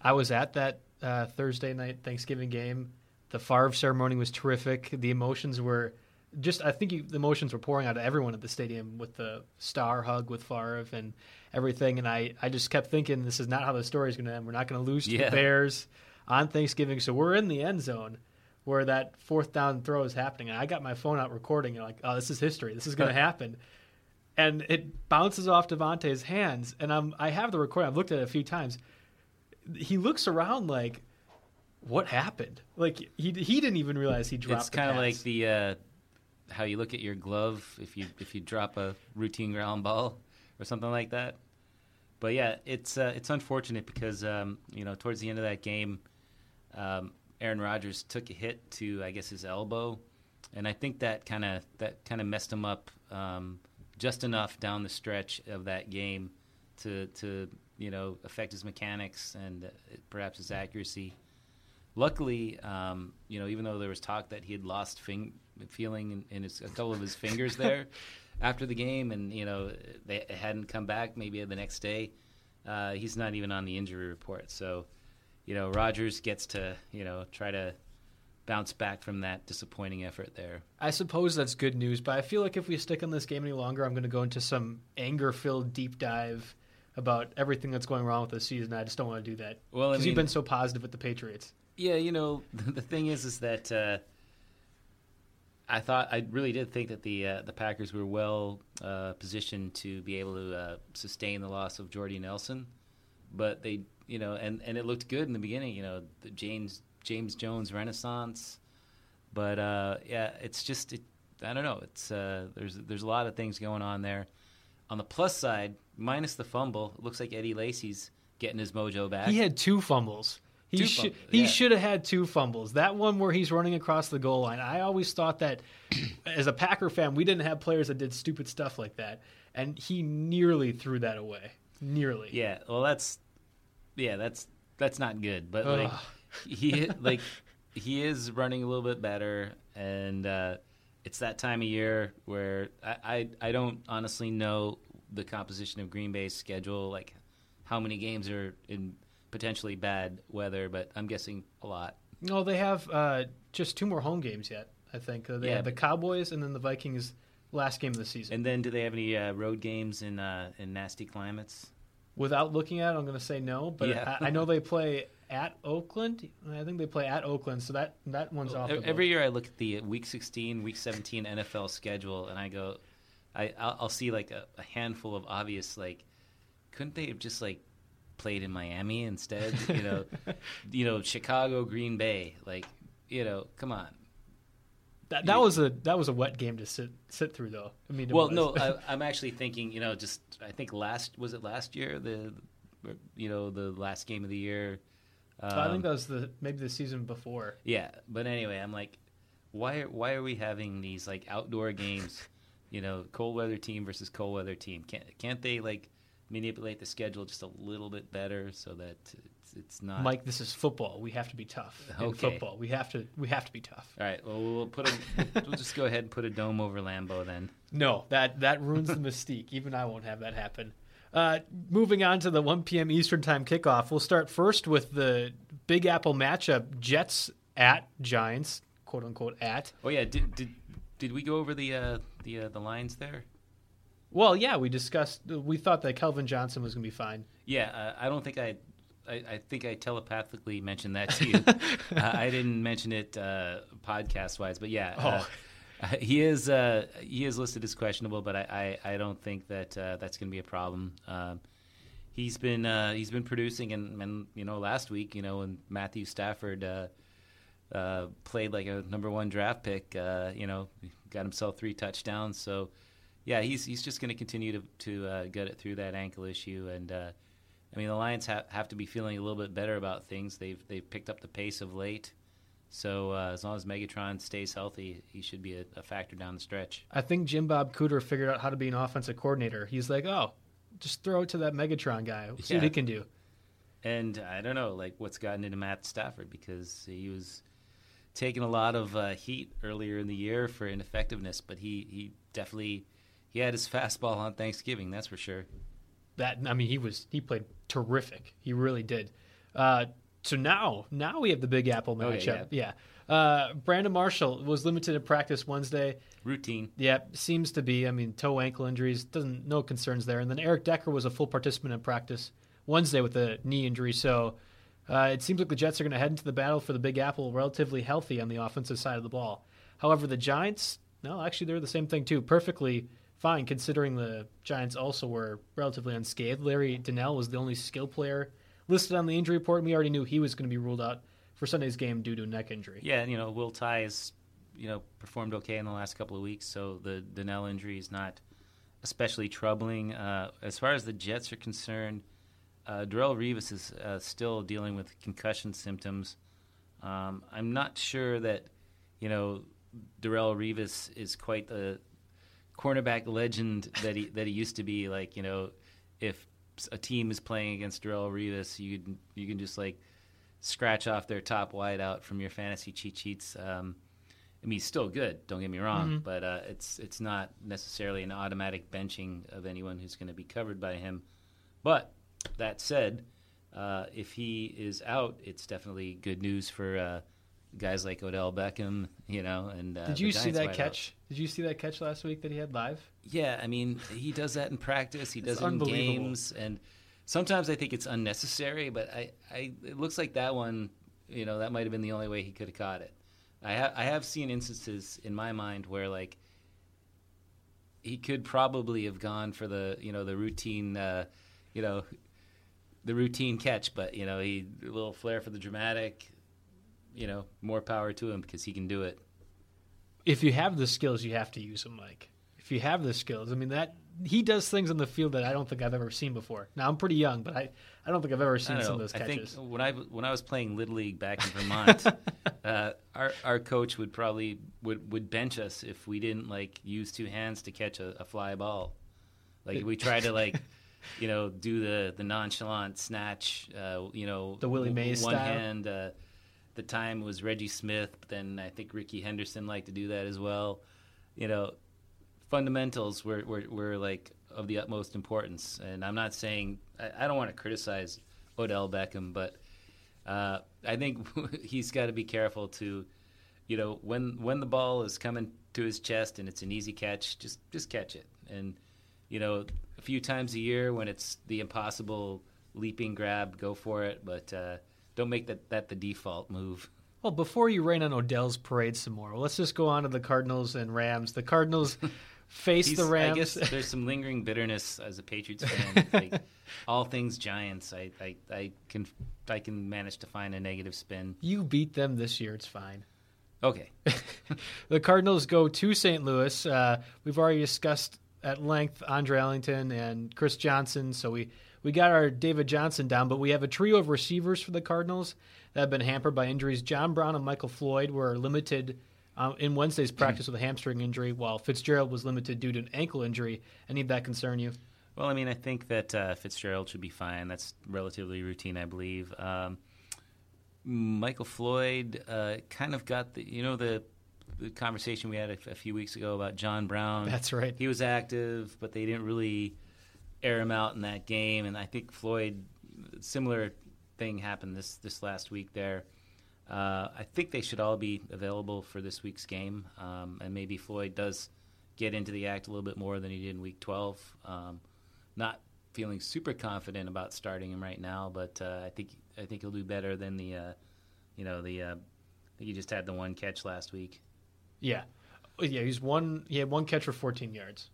I was at that uh, Thursday night Thanksgiving game. The Favre ceremony was terrific. The emotions were just, I think you, the emotions were pouring out of everyone at the stadium with the star hug with Favre and everything. And I, I just kept thinking, this is not how the story is going to end. We're not going to lose to Yeah. the Bears on Thanksgiving. So we're in the end zone where that fourth down throw is happening. And I got my phone out recording, and like, oh, this is history. This is going to happen. And it bounces off Davante's hands. And I'm, I have the recording. I've looked at it a few times he looks around like, what happened? Like he he didn't even realize he dropped. It. It's kind of like the uh, how you look at your glove if you if you drop a routine ground ball or something like that. But yeah, it's uh, it's unfortunate because um, you know towards the end of that game, um, Aaron Rodgers took a hit to I guess his elbow, and I think that kind of that kind of messed him up um, just enough down the stretch of that game to to you know affect his mechanics and uh, perhaps his accuracy. Luckily, um, you know, even though there was talk that he had lost fing- feeling in, in his, a couple of his fingers there after the game, and you know they hadn't come back maybe the next day, uh, he's not even on the injury report. So, you know, Rodgers gets to you know try to bounce back from that disappointing effort there. I suppose that's good news, but I feel like if we stick on this game any longer, I'm going to go into some anger-filled deep dive about everything that's going wrong with the season. I just don't want to do that. Well, I because you've been so positive with the Patriots. Yeah, you know, the thing is, is that uh, I thought I really did think that the uh, the Packers were well uh, positioned to be able to uh, sustain the loss of Jordy Nelson, but they, you know, and, and it looked good in the beginning. You know, the James James Jones renaissance, but uh, yeah, it's just it, I don't know. It's uh, there's there's a lot of things going on there. On the plus side, minus the fumble, it looks like Eddie Lacy's getting his mojo back. He had two fumbles. He Two should fumbles, he should have had two fumbles. That one where he's running across the goal line. I always thought that as a Packer fan, we didn't have players that did stupid stuff like that, and he nearly threw that away. Nearly. Yeah, well, that's yeah, that's that's not good. But like he like he is running a little bit better, and uh, it's that time of year where I, I I don't honestly know the composition of Green Bay's schedule, like how many games are in potentially bad weather, but I'm guessing a lot. No, they have uh, just two more home games yet. I think uh, they Yeah, have the Cowboys and then the Vikings last game of the season. And then, do they have any uh, road games in uh, in nasty climates? Without looking at it, I'm going to say no, but Yeah. I, I know they play at Oakland. I think they play at Oakland, so that that one's off. Every, the every book. year I look at the Week 16, Week 17 NFL schedule, and I go, I I'll, I'll see like a, a handful of obvious like, couldn't they have just like played in Miami instead? You know, you know Chicago, Green Bay, like you know, come on. That, that was a that was a wet game to sit sit through though. I mean, Well, no, I, I'm actually thinking. You know, just I think last was it last year the, you know, the last game of the year. I think Um, that was the maybe the season before. Yeah, but anyway, I'm like, why? Are, why are we having these like outdoor games? You know, cold weather team versus cold weather team. Can't can't they like manipulate the schedule just a little bit better so that it's, not Mike, this is football. We have to be tough in football. We have to we have to be tough. All right. Well, we'll put a. we'll just go ahead and put a dome over Lambeau then. No, that that ruins the mystique. Even I won't have that happen. Uh, moving on to the 1 p.m. Eastern Time kickoff, we'll start first with the Big Apple matchup: Jets at Giants, quote unquote at. Oh yeah. Did did did we go over the uh, the uh, the lines there? Well, yeah, we discussed. We thought that Calvin Johnson was going to be fine. Yeah, uh, I don't think I, I, I think I telepathically mentioned that to you. uh, I didn't mention it uh, podcast wise, but yeah, uh, uh, he is uh, he is listed as questionable, but I, I, I don't think that uh, that's going to be a problem. Um, he's been uh, he's been producing, and, and you know last week, you know, when Matthew Stafford uh, uh, played like a number one draft pick, uh, you know, got himself three touchdowns, so. Yeah, he's he's just going to continue to to uh, get it through that ankle issue, and uh, I mean the Lions have have to be feeling a little bit better about things. They've they've picked up the pace of late, so uh, as long as Megatron stays healthy, he should be a, a factor down the stretch. I think Jim Bob Cooter figured out how to be an offensive coordinator. He's like, oh, just throw it to that Megatron guy. See what he can do. And I don't know, like what's gotten into Matt Stafford because he was taking a lot of uh, heat earlier in the year for ineffectiveness, but he he definitely he had his fastball on Thanksgiving, that's for sure. That I mean, he was he played terrific. He really did. Uh, so now, now we have the Big Apple Oh, yeah, matchup. yeah. Uh, Brandon Marshall was limited in practice Wednesday. Routine. Yep, seems to be. I mean, toe ankle injuries doesn't no concerns there. And then Eric Decker was a full participant in practice Wednesday with a knee injury. So uh, it seems like the Jets are going to head into the battle for the Big Apple relatively healthy on the offensive side of the ball. However, the Giants, no, actually they're the same thing too. Perfectly fine considering the Giants also were relatively unscathed. Larry Donnell was the only skill player listed on the injury report, and we already knew he was going to be ruled out for Sunday's game due to a neck injury. Yeah, you know, Will Tye has, you know, performed okay in the last couple of weeks, so the Donnell injury is not especially troubling. Uh, as far as the Jets are concerned, uh, Darrelle Revis is uh, still dealing with concussion symptoms. Um, I'm not sure that, you know, Darrelle Revis is quite the cornerback legend that he that he used to be. Like, you know, if a team is playing against Darrelle Revis, you can you can just like scratch off their top wide out from your fantasy cheat sheets. Um, I mean, he's still good. Don't get me wrong, Mhm. but uh, it's it's not necessarily an automatic benching of anyone who's going to be covered by him. But that said, uh, if he is out, it's definitely good news for uh, guys like Odell Beckham. You know, and uh, Did you see that catch? Did you see that catch last week that he had live? Yeah, I mean, he does that in practice. He does it in games, and sometimes I think it's unnecessary. But I, I, it looks like that one, you know, that might have been the only way he could have caught it. I have, I have seen instances in my mind where like he could probably have gone for the, you know, the routine, uh, you know, the routine catch, but you know, he a little flair for the dramatic. You know, more power to him because he can do it. if you have the skills, you have to use them, Mike. If you have the skills, I mean that he does things on the field that I don't think I've ever seen before. Now I'm pretty young, but I, I don't think I've ever seen some of those I think catches. when I when I was playing little league back in Vermont, uh, our our coach would probably would would bench us if we didn't like use two hands to catch a, a fly ball. Like we try to like, you know, do the the nonchalant snatch. Uh, you know, The Willie Mays one style? hand. Uh, the time was Reggie Smith, but then I think Rickey Henderson liked to do that as well. You know, fundamentals were, were, were like of the utmost importance. And I'm not saying I, I don't want to criticize Odell Beckham, but uh, I think he's got to be careful to, you know, when when the ball is coming to his chest and it's an easy catch, just just catch it. And you know, a few times a year when it's the impossible leaping grab, go for it. But uh, don't make that that the default move. Well, before you rain on Odell's parade some more, let's just go on to the Cardinals and Rams. The Cardinals face He's- the Rams. I guess there's some lingering bitterness as a Patriots fan. like all things Giants, I, I, I can I can manage to find a negative spin. you beat them this year; it's fine. Okay. the Cardinals go to St. Louis. Uh, we've already discussed at length Andre Ellington and Chris Johnson, so we, we got our David Johnson down, but we have a trio of receivers for the Cardinals that have been hampered by injuries. John Brown and Michael Floyd were limited uh, in Wednesday's practice with a hamstring injury, while Fitzgerald was limited due to an ankle injury. Any of that concern you? Well, I mean, I think that uh, Fitzgerald should be fine. That's relatively routine, I believe. Um, Michael Floyd uh, kind of got the, you know, the the conversation we had a, a, few weeks ago about John Brown. That's right. He was active, but they didn't really air him out in that game. And I think Floyd, similar thing happened this this last week there. Uh, I think they should all be available for this week's game, um, and maybe Floyd does get into the act a little bit more than he did in Week 12. Um, not feeling super confident about starting him right now, but uh, I think I think he'll do better than the, uh, you know, the. Uh, he just had the one catch last week. Yeah, oh, yeah. He's one. He had one catch for 14 yards.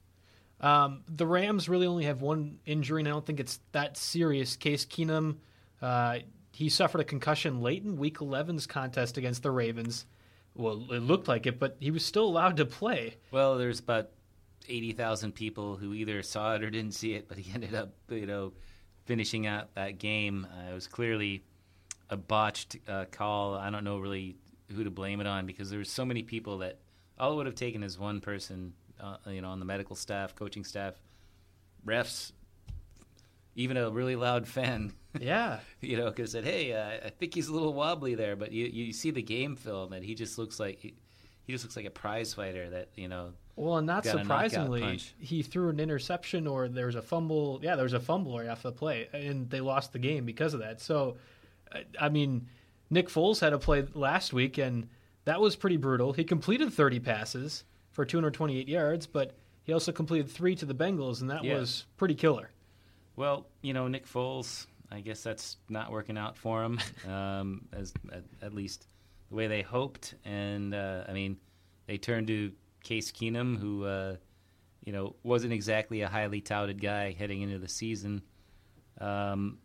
Um, the Rams really only have one injury, and I don't think it's that serious. Case Keenum, uh, he suffered a concussion late in Week 11's contest against the Ravens. Well, it looked like it, but he was still allowed to play. Well, there's about 80,000 people who either saw it or didn't see it, but he ended up, you know, finishing out that game. Uh, it was clearly a botched uh, call. I don't know really who to blame it on because there were so many people that all it would have taken is one person, uh, you know, on the medical staff, coaching staff, refs, even a really loud fan. Yeah, you know, because said, "Hey, uh, I think he's a little wobbly there," but you you see the game film and he just looks like he, he just looks like a prize fighter that you know. Well, and not surprisingly, he threw an interception or there was a fumble. Yeah, there was a fumble right off the play, and they lost the game because of that. So, I mean, Nick Foles had a play last week, and that was pretty brutal. He completed 30 passes for 228 yards, but he also completed three to the Bengals, and that yeah. was pretty killer. Well, you know, Nick Foles, I guess that's not working out for him, um, as at, at least the way they hoped. And uh, I mean, they turned to Case Keenum, who uh, you know wasn't exactly a highly touted guy heading into the season. Um,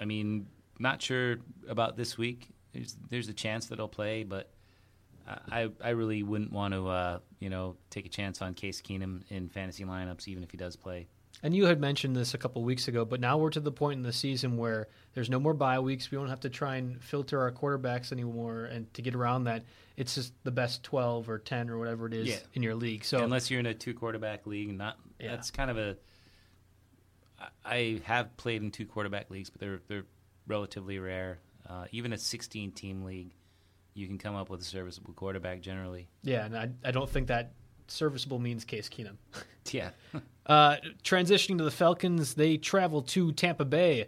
I mean, not sure about this week. There's there's a chance that he'll play, but I I really wouldn't want to uh, you know take a chance on Case Keenum in fantasy lineups, even if he does play. And you had mentioned this a couple weeks ago, but now we're to the point in the season where there's no more bye weeks. We don't have to try and filter our quarterbacks anymore, and to get around that, it's just the best 12 or 10 or whatever it is yeah. in your league. So unless you're in a two quarterback league, not yeah. that's kind of a. I have played in two quarterback leagues, but they're they're relatively rare. Uh, even a 16 team league, you can come up with a serviceable quarterback generally. Yeah, and I, I don't think that serviceable means Case Keenum. yeah. uh, transitioning to the Falcons, they travel to Tampa Bay. A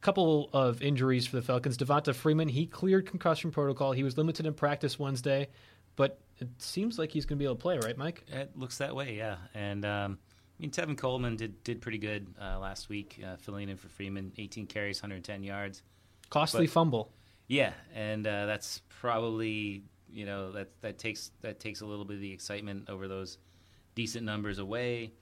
couple of injuries for the Falcons. Devonta Freeman, he cleared concussion protocol. He was limited in practice Wednesday, but it seems like he's going to be able to play, right, Mike? It looks that way, yeah. And um, I mean, Tevin Coleman did did pretty good uh, last week, uh, filling in for Freeman. 18 carries, 110 yards. Costly but, fumble. Yeah, and uh, that's probably you know that that takes that takes a little bit of the excitement over those decent numbers away.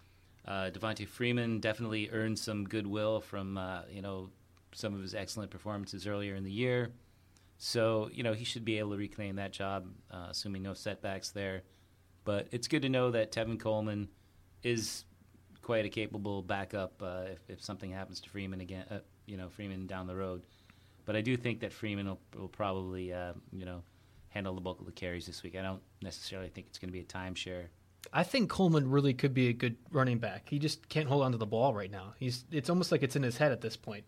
Uh, Devonta Freeman definitely earned some goodwill from uh, you know some of his excellent performances earlier in the year. So you know he should be able to reclaim that job, uh, assuming no setbacks there. But it's good to know that Tevin Coleman is quite a capable backup uh, if, if something happens to Freeman again. Uh, you know Freeman down the road. But I do think that Freeman will, will probably uh, you know handle the bulk of the carries this week. I don't necessarily think it's going to be a timeshare. I think Coleman really could be a good running back. He just can't hold on to the ball right now. He's it's almost like it's in his head at this point.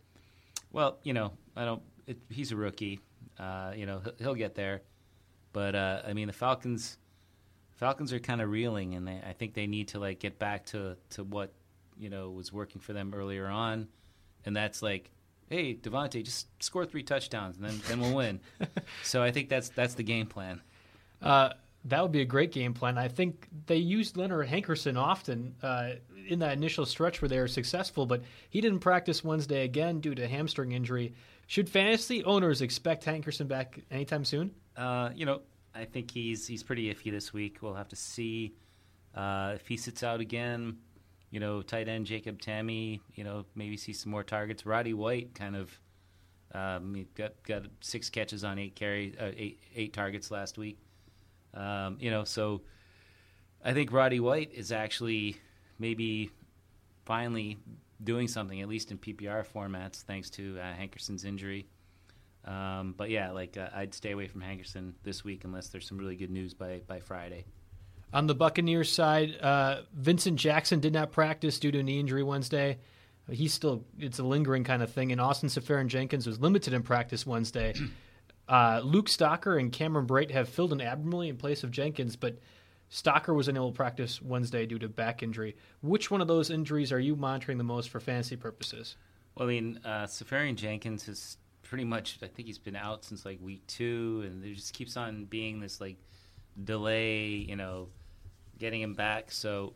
Well, you know, I don't. It, he's a rookie. Uh, you know, he'll, he'll, get there. But uh, I mean, the Falcons, Falcons are kind of reeling, and they, I think they need to like get back to to what you know was working for them earlier on, and that's like hey Devonta, just score three touchdowns and then then we'll win. so I think that's that's the game plan. Uh, that would be a great game plan. I think they used Leonard Hankerson often uh, in that initial stretch where they were successful, but he didn't practice Wednesday again due to hamstring injury. Should fantasy owners expect Hankerson back anytime soon? Uh, you know, I think he's he's pretty iffy this week. We'll have to see uh, if he sits out again you know, tight end Jacob Tamme, you know, maybe see some more targets. Roddy White kind of um, got got six catches on eight carry uh, eight eight targets last week. Um, you know, so I think Roddy White is actually maybe finally doing something, at least in PPR formats, thanks to uh, Hankerson's injury. Um, but yeah, like uh, I'd stay away from Hankerson this week unless there's some really good news by by Friday. On the Buccaneers side, uh, Vincent Jackson did not practice due to a knee injury Wednesday. He's still it's a lingering kind of thing. And Austin Seferian Jenkins was limited in practice Wednesday. Uh, Luke Stocker and Cameron Brate have filled in admirably in place of Jenkins, but Stocker was unable to practice Wednesday due to back injury. Which one of those injuries are you monitoring the most for fantasy purposes? Well, I mean, uh, Seferian Jenkins is pretty much. I think he's been out since like week two, and there just keeps on being this like delay. You know, getting him back. So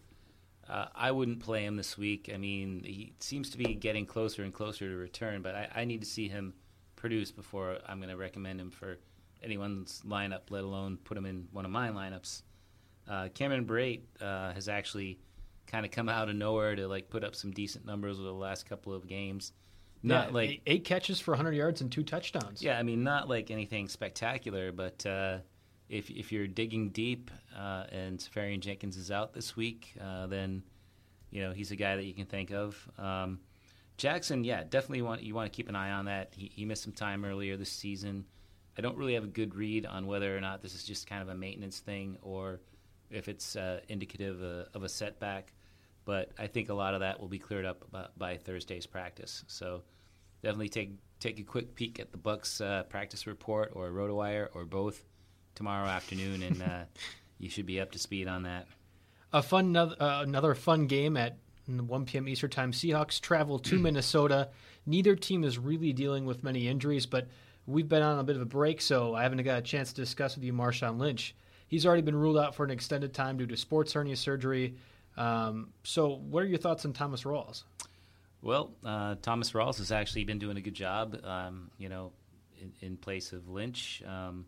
uh, I wouldn't play him this week. I mean, he seems to be getting closer and closer to return, but I, I need to see him produce before I'm going to recommend him for anyone's lineup, let alone put him in one of my lineups. Uh, Cameron Brate uh, has actually kind of come out of nowhere to like put up some decent numbers over the last couple of games. Not Yeah, like eight, eight catches for 100 yards and two touchdowns. yeah, I mean, not like anything spectacular, but uh, if if you're digging deep uh, and Seferian Jenkins is out this week, uh, then you know he's a guy that you can think of. Um, Jackson, yeah, definitely want you want to keep an eye on that. He, he missed some time earlier this season. I don't really have a good read on whether or not this is just kind of a maintenance thing or if it's uh, indicative uh, of a setback. But I think a lot of that will be cleared up by, by Thursday's practice. So definitely take take a quick peek at the Bucks uh, practice report or RotoWire or both tomorrow afternoon, and uh, you should be up to speed on that. A fun another, uh, another fun game at 1 p.m. Eastern Time. Seahawks travel to Minnesota. Neither team is really dealing with many injuries, but we've been on a bit of a break, so I haven't got a chance to discuss with you Marshawn Lynch. He's already been ruled out for an extended time due to sports hernia surgery. Um, so, what are your thoughts on Thomas Rawls? Well, uh, Thomas Rawls has actually been doing a good job, um, you know, in, in place of Lynch. Um,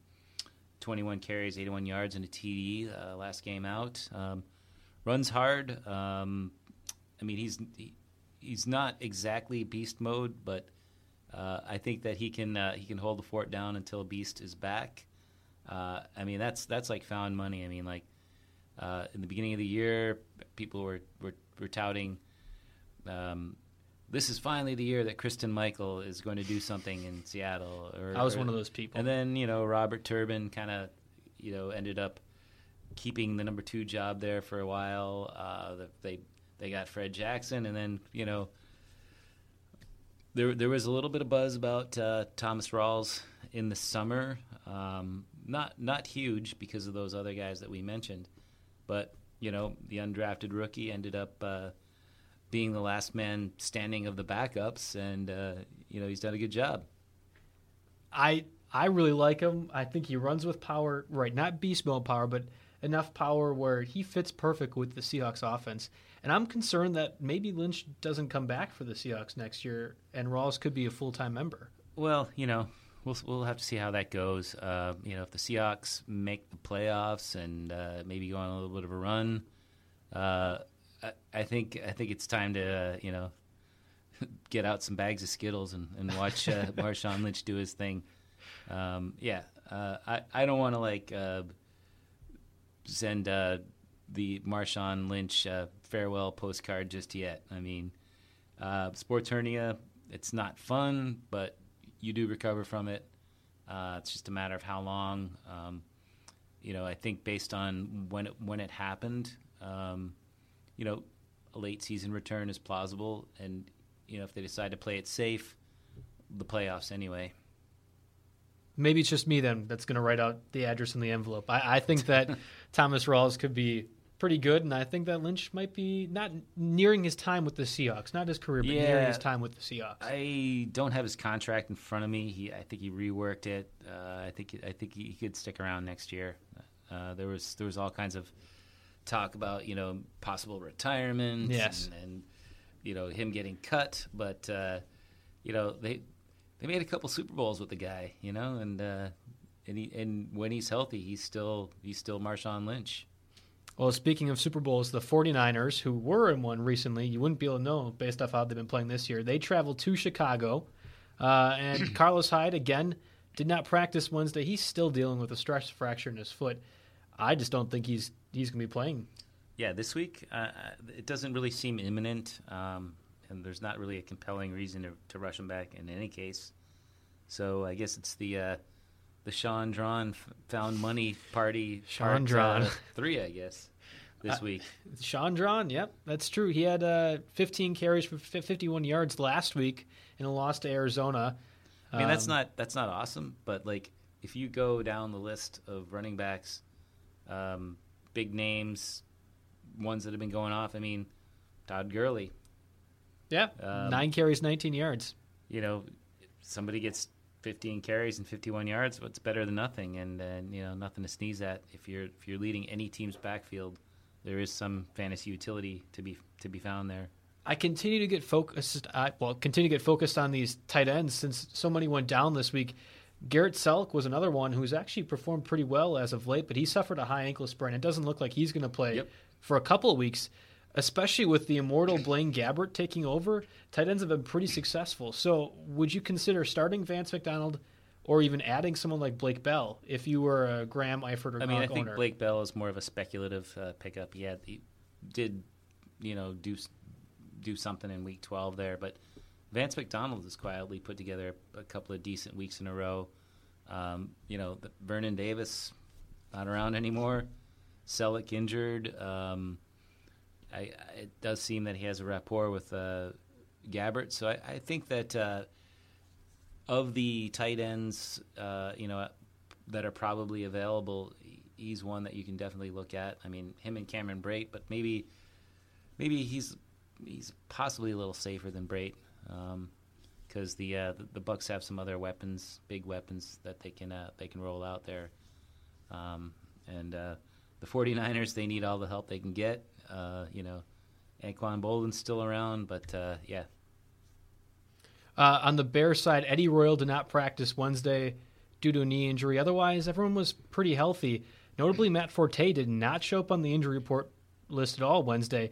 21 carries, 81 yards, and a TD uh, last game out. Um, runs hard. Um, I mean, he's he, he's not exactly beast mode, but uh, I think that he can uh, he can hold the fort down until Beast is back. Uh, I mean, that's that's like found money. I mean, like uh, in the beginning of the year, people were were, were touting. Um, this is finally the year that Christine Michael is going to do something in Seattle. Or, I was or- one of those people. And then you know Robert Turbin kind of you know ended up keeping the number two job there for a while. Uh, they they got Fred Jackson, and then you know there there was a little bit of buzz about uh, Thomas Rawls in the summer. Um, not not huge because of those other guys that we mentioned, but you know the undrafted rookie ended up uh, being the last man standing of the backups, and uh, you know he's done a good job. I I really like him. I think he runs with power, right? Not beast mode power, but enough power where he fits perfect with the Seahawks offense. And I'm concerned that maybe Lynch doesn't come back for the Seahawks next year, and Rawls could be a full time member. Well, you know, we'll we'll have to see how that goes. Uh, you know, if the Seahawks make the playoffs and uh, maybe go on a little bit of a run, uh, I, I think I think it's time to uh, you know get out some bags of Skittles and, and watch uh, Marshawn Lynch do his thing. Um, yeah, uh, I I don't want to like uh, send uh, the Marshawn Lynch uh, farewell postcard just yet. I mean, uh, sports hernia, it's not fun, but you do recover from it. Uh, it's just a matter of how long. Um, you know, I think based on when it, when it happened, um, you know, a late season return is plausible, and you know if they decide to play it safe, the playoffs anyway. Maybe it's just me then that's going to write out the address in the envelope. I, I think that Thomas Rawls could be pretty good, and I think that Lynch might be not nearing his time with the Seahawks, not his career, but nearing his time with the Seahawks. I don't have his contract in front of me. He, I think he reworked it. Uh, I think, I think he could stick around next year. Uh, there was, there was all kinds of talk about, you know, possible retirement. Yes. And, and you know, him getting cut. But, uh, you know, they, they made a couple Super Bowls with the guy, you know, and, uh, and he, and when he's healthy, he's still, he's still Marshawn Lynch. Well, speaking of Super Bowls, the 49ers, who were in one recently, you wouldn't be able to know based off how they've been playing this year. They traveled to Chicago, uh, and Carlos Hyde, again, did not practice Wednesday. He's still dealing with a stress fracture in his foot. I just don't think he's he's going to be playing. Yeah, this week uh, it doesn't really seem imminent, um, and there's not really a compelling reason to, to rush him back in any case. So I guess it's the uh, the Shaun Draughn f- found money party. Shaun uh, three, I guess, this Uh, week. Shaun Draughn, yep, that's true. He had uh, 15 carries for fi- 51 yards last week in a loss to Arizona. I mean, that's Um, not that's not awesome, but like if you go down the list of running backs, um, big names, ones that have been going off. I mean, Todd Gurley. Yeah, Um, nine carries, 19 yards. You know, somebody gets 15 carries and 51 yards. What's better than nothing? And and you know, nothing to sneeze at. If you're if you're leading any team's backfield, there is some fantasy utility to be to be found there. I continue to get focused. I, well, continue to get focused on these tight ends since so many went down this week. Garrett Celek was another one who's actually performed pretty well as of late, but he suffered a high ankle sprain. It doesn't look like he's going to play Yep. for a couple of weeks, especially with the immortal Blaine Gabbert taking over. Tight ends have been pretty successful. So, would you consider starting Vance McDonald or even adding someone like Blake Bell if you were a Graham Eifert or I mean, I think owner? Blake Bell is more of a speculative uh, pickup. He had he did, you know, do do something in week 12 there, but Vance McDonald has quietly put together a couple of decent weeks in a row. Um, you know, Vernon Davis not around anymore. Celek injured. Um, I, I, it does seem that he has a rapport with uh, Gabbert, so I, I think that uh, of the tight ends, uh, you know, that are probably available, he's one that you can definitely look at. I mean, him and Cameron Brate, but maybe maybe he's he's possibly a little safer than Brate because the, uh, the the Bucks have some other weapons, big weapons that they can uh, they can roll out there, um, and uh, the 49ers they need all the help they can get. Uh, you know, Anquan Boldin's still around, but uh, yeah, Uh, on the Bears side, Eddie Royal did not practice Wednesday due to a knee injury. Otherwise, everyone was pretty healthy. Notably, Matt Forte did not show up on the injury report list at all Wednesday.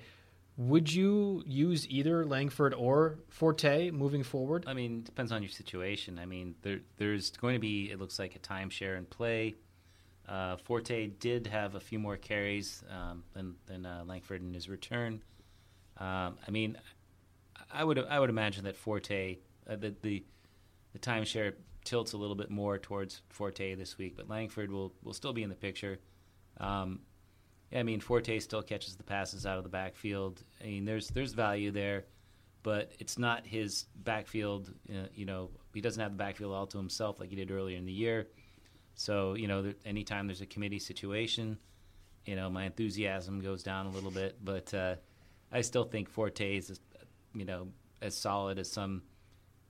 Would you use either Langford or Forte moving forward? I mean, depends on your situation. I mean, there there's going to be it looks like a timeshare in play. Uh, Forte did have a few more carries um, than than uh, Langford in his return. Um, I mean, I would I would imagine that Forte uh, the, the the timeshare tilts a little bit more towards Forte this week, but Langford will will still be in the picture. Um, I mean, Forte still catches the passes out of the backfield. I mean, there's there's value there, but it's not his backfield. Uh, you know, he doesn't have the backfield all to himself like he did earlier in the year. So you know, there, anytime there's a committee situation, you know, my enthusiasm goes down a little bit. But uh, I still think Forte is, you know, as solid as some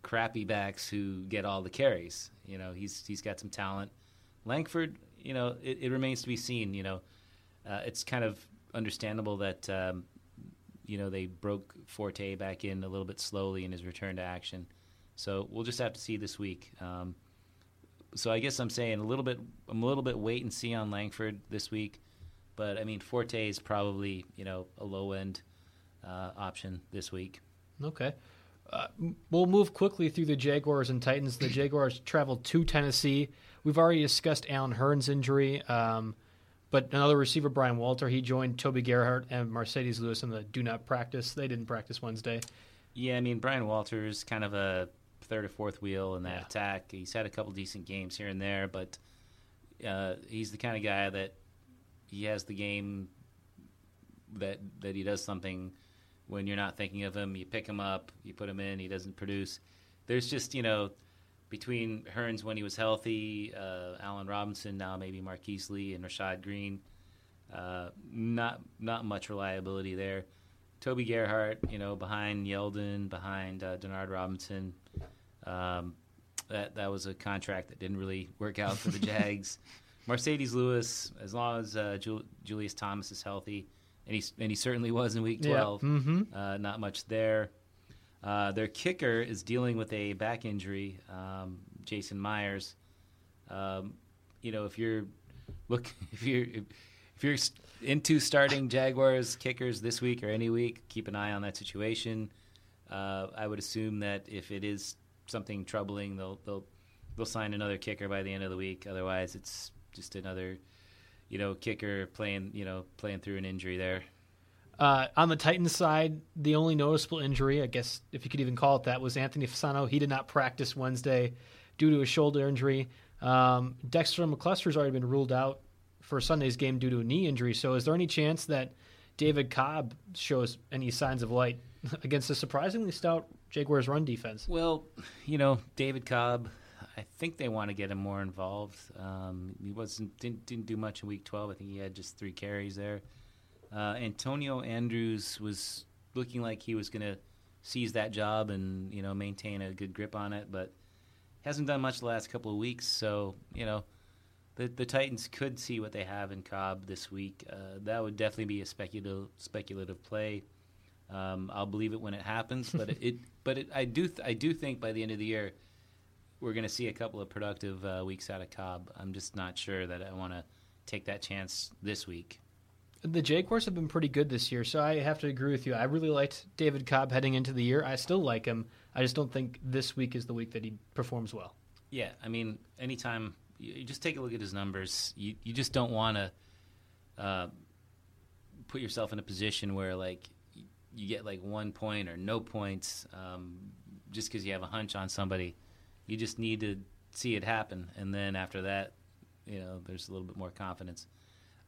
crappy backs who get all the carries. You know, he's he's got some talent. Langford, you know, it, it remains to be seen. You know, uh, it's kind of understandable that um, you know they broke Forte back in a little bit slowly in his return to action. So we'll just have to see this week. Um, so I guess I'm saying a little bit. I'm a little bit wait and see on Langford this week, but I mean Forte is probably you know a low end uh, option this week. Okay. Uh, we'll move quickly through the Jaguars and Titans. The Jaguars traveled to Tennessee. We've already discussed Allen Hurns' injury, um, but another receiver, Bryan Walter, he joined Toby Gerhart and Marcedes Lewis in the do not practice. They didn't practice Wednesday. Yeah, I mean Bryan Walters kind of a third or fourth wheel in that Yeah. attack. He's had a couple decent games here and there, but uh, he's the kind of guy that he has the game that that he does something when you're not thinking of him. You pick him up, you put him in, he doesn't produce. There's just you know between Hurns when he was healthy, uh, Allen Robinson now maybe Marquise Lee and Rashad Greene. Uh, not not much reliability there. Toby Gerhart, you know, behind Yeldon, behind uh, Denard Robinson. Um, that that was a contract that didn't really work out for the Jags. Marcedes Lewis, as long as uh, Jul- Julius Thomas is healthy, and he and he certainly was in Week Yeah. 12. Mhm. Uh, not much there. Uh, their kicker is dealing with a back injury, um, Jason Myers. Um, you know, if you're look, if you're if you're into starting Jaguars kickers this week or any week, keep an eye on that situation. Uh, I would assume that if it is something troubling, they'll they'll they'll sign another kicker by the end of the week. Otherwise, it's just another you know, kicker playing, you know, playing through an injury there. Uh, on the Titans side, the only noticeable injury, I guess if you could even call it that, was Anthony Fasano. He did not practice Wednesday due to a shoulder injury. Um, Dexter McCluster's already been ruled out for Sunday's game due to a knee injury. So, is there any chance that David Cobb shows any signs of light against a surprisingly stout Jaguars run defense? Well, you know, David Cobb, I think they want to get him more involved. Um, he wasn't didn't, didn't do much in Week 12. I think he had just three carries there. Uh, Antonio Andrews was looking like he was going to seize that job and you know maintain a good grip on it, but hasn't done much the last couple of weeks. So you know, the the Titans could see what they have in Cobb this week. Uh, that would definitely be a speculative speculative play. Um, I'll believe it when it happens, but it, it but it, I do th- I do think by the end of the year we're going to see a couple of productive uh, weeks out of Cobb. I'm just not sure that I want to take that chance this week. The Jaguars have been pretty good this year, so I have to agree with you. I really liked David Cobb heading into the year. I still like him. I just don't think this week is the week that he performs well. Yeah, I mean, anytime you, just take a look at his numbers, you you just don't want to uh, put yourself in a position where like you get like one point or no points um, just because you have a hunch on somebody. You just need to see it happen, and then after that, you know, there's a little bit more confidence.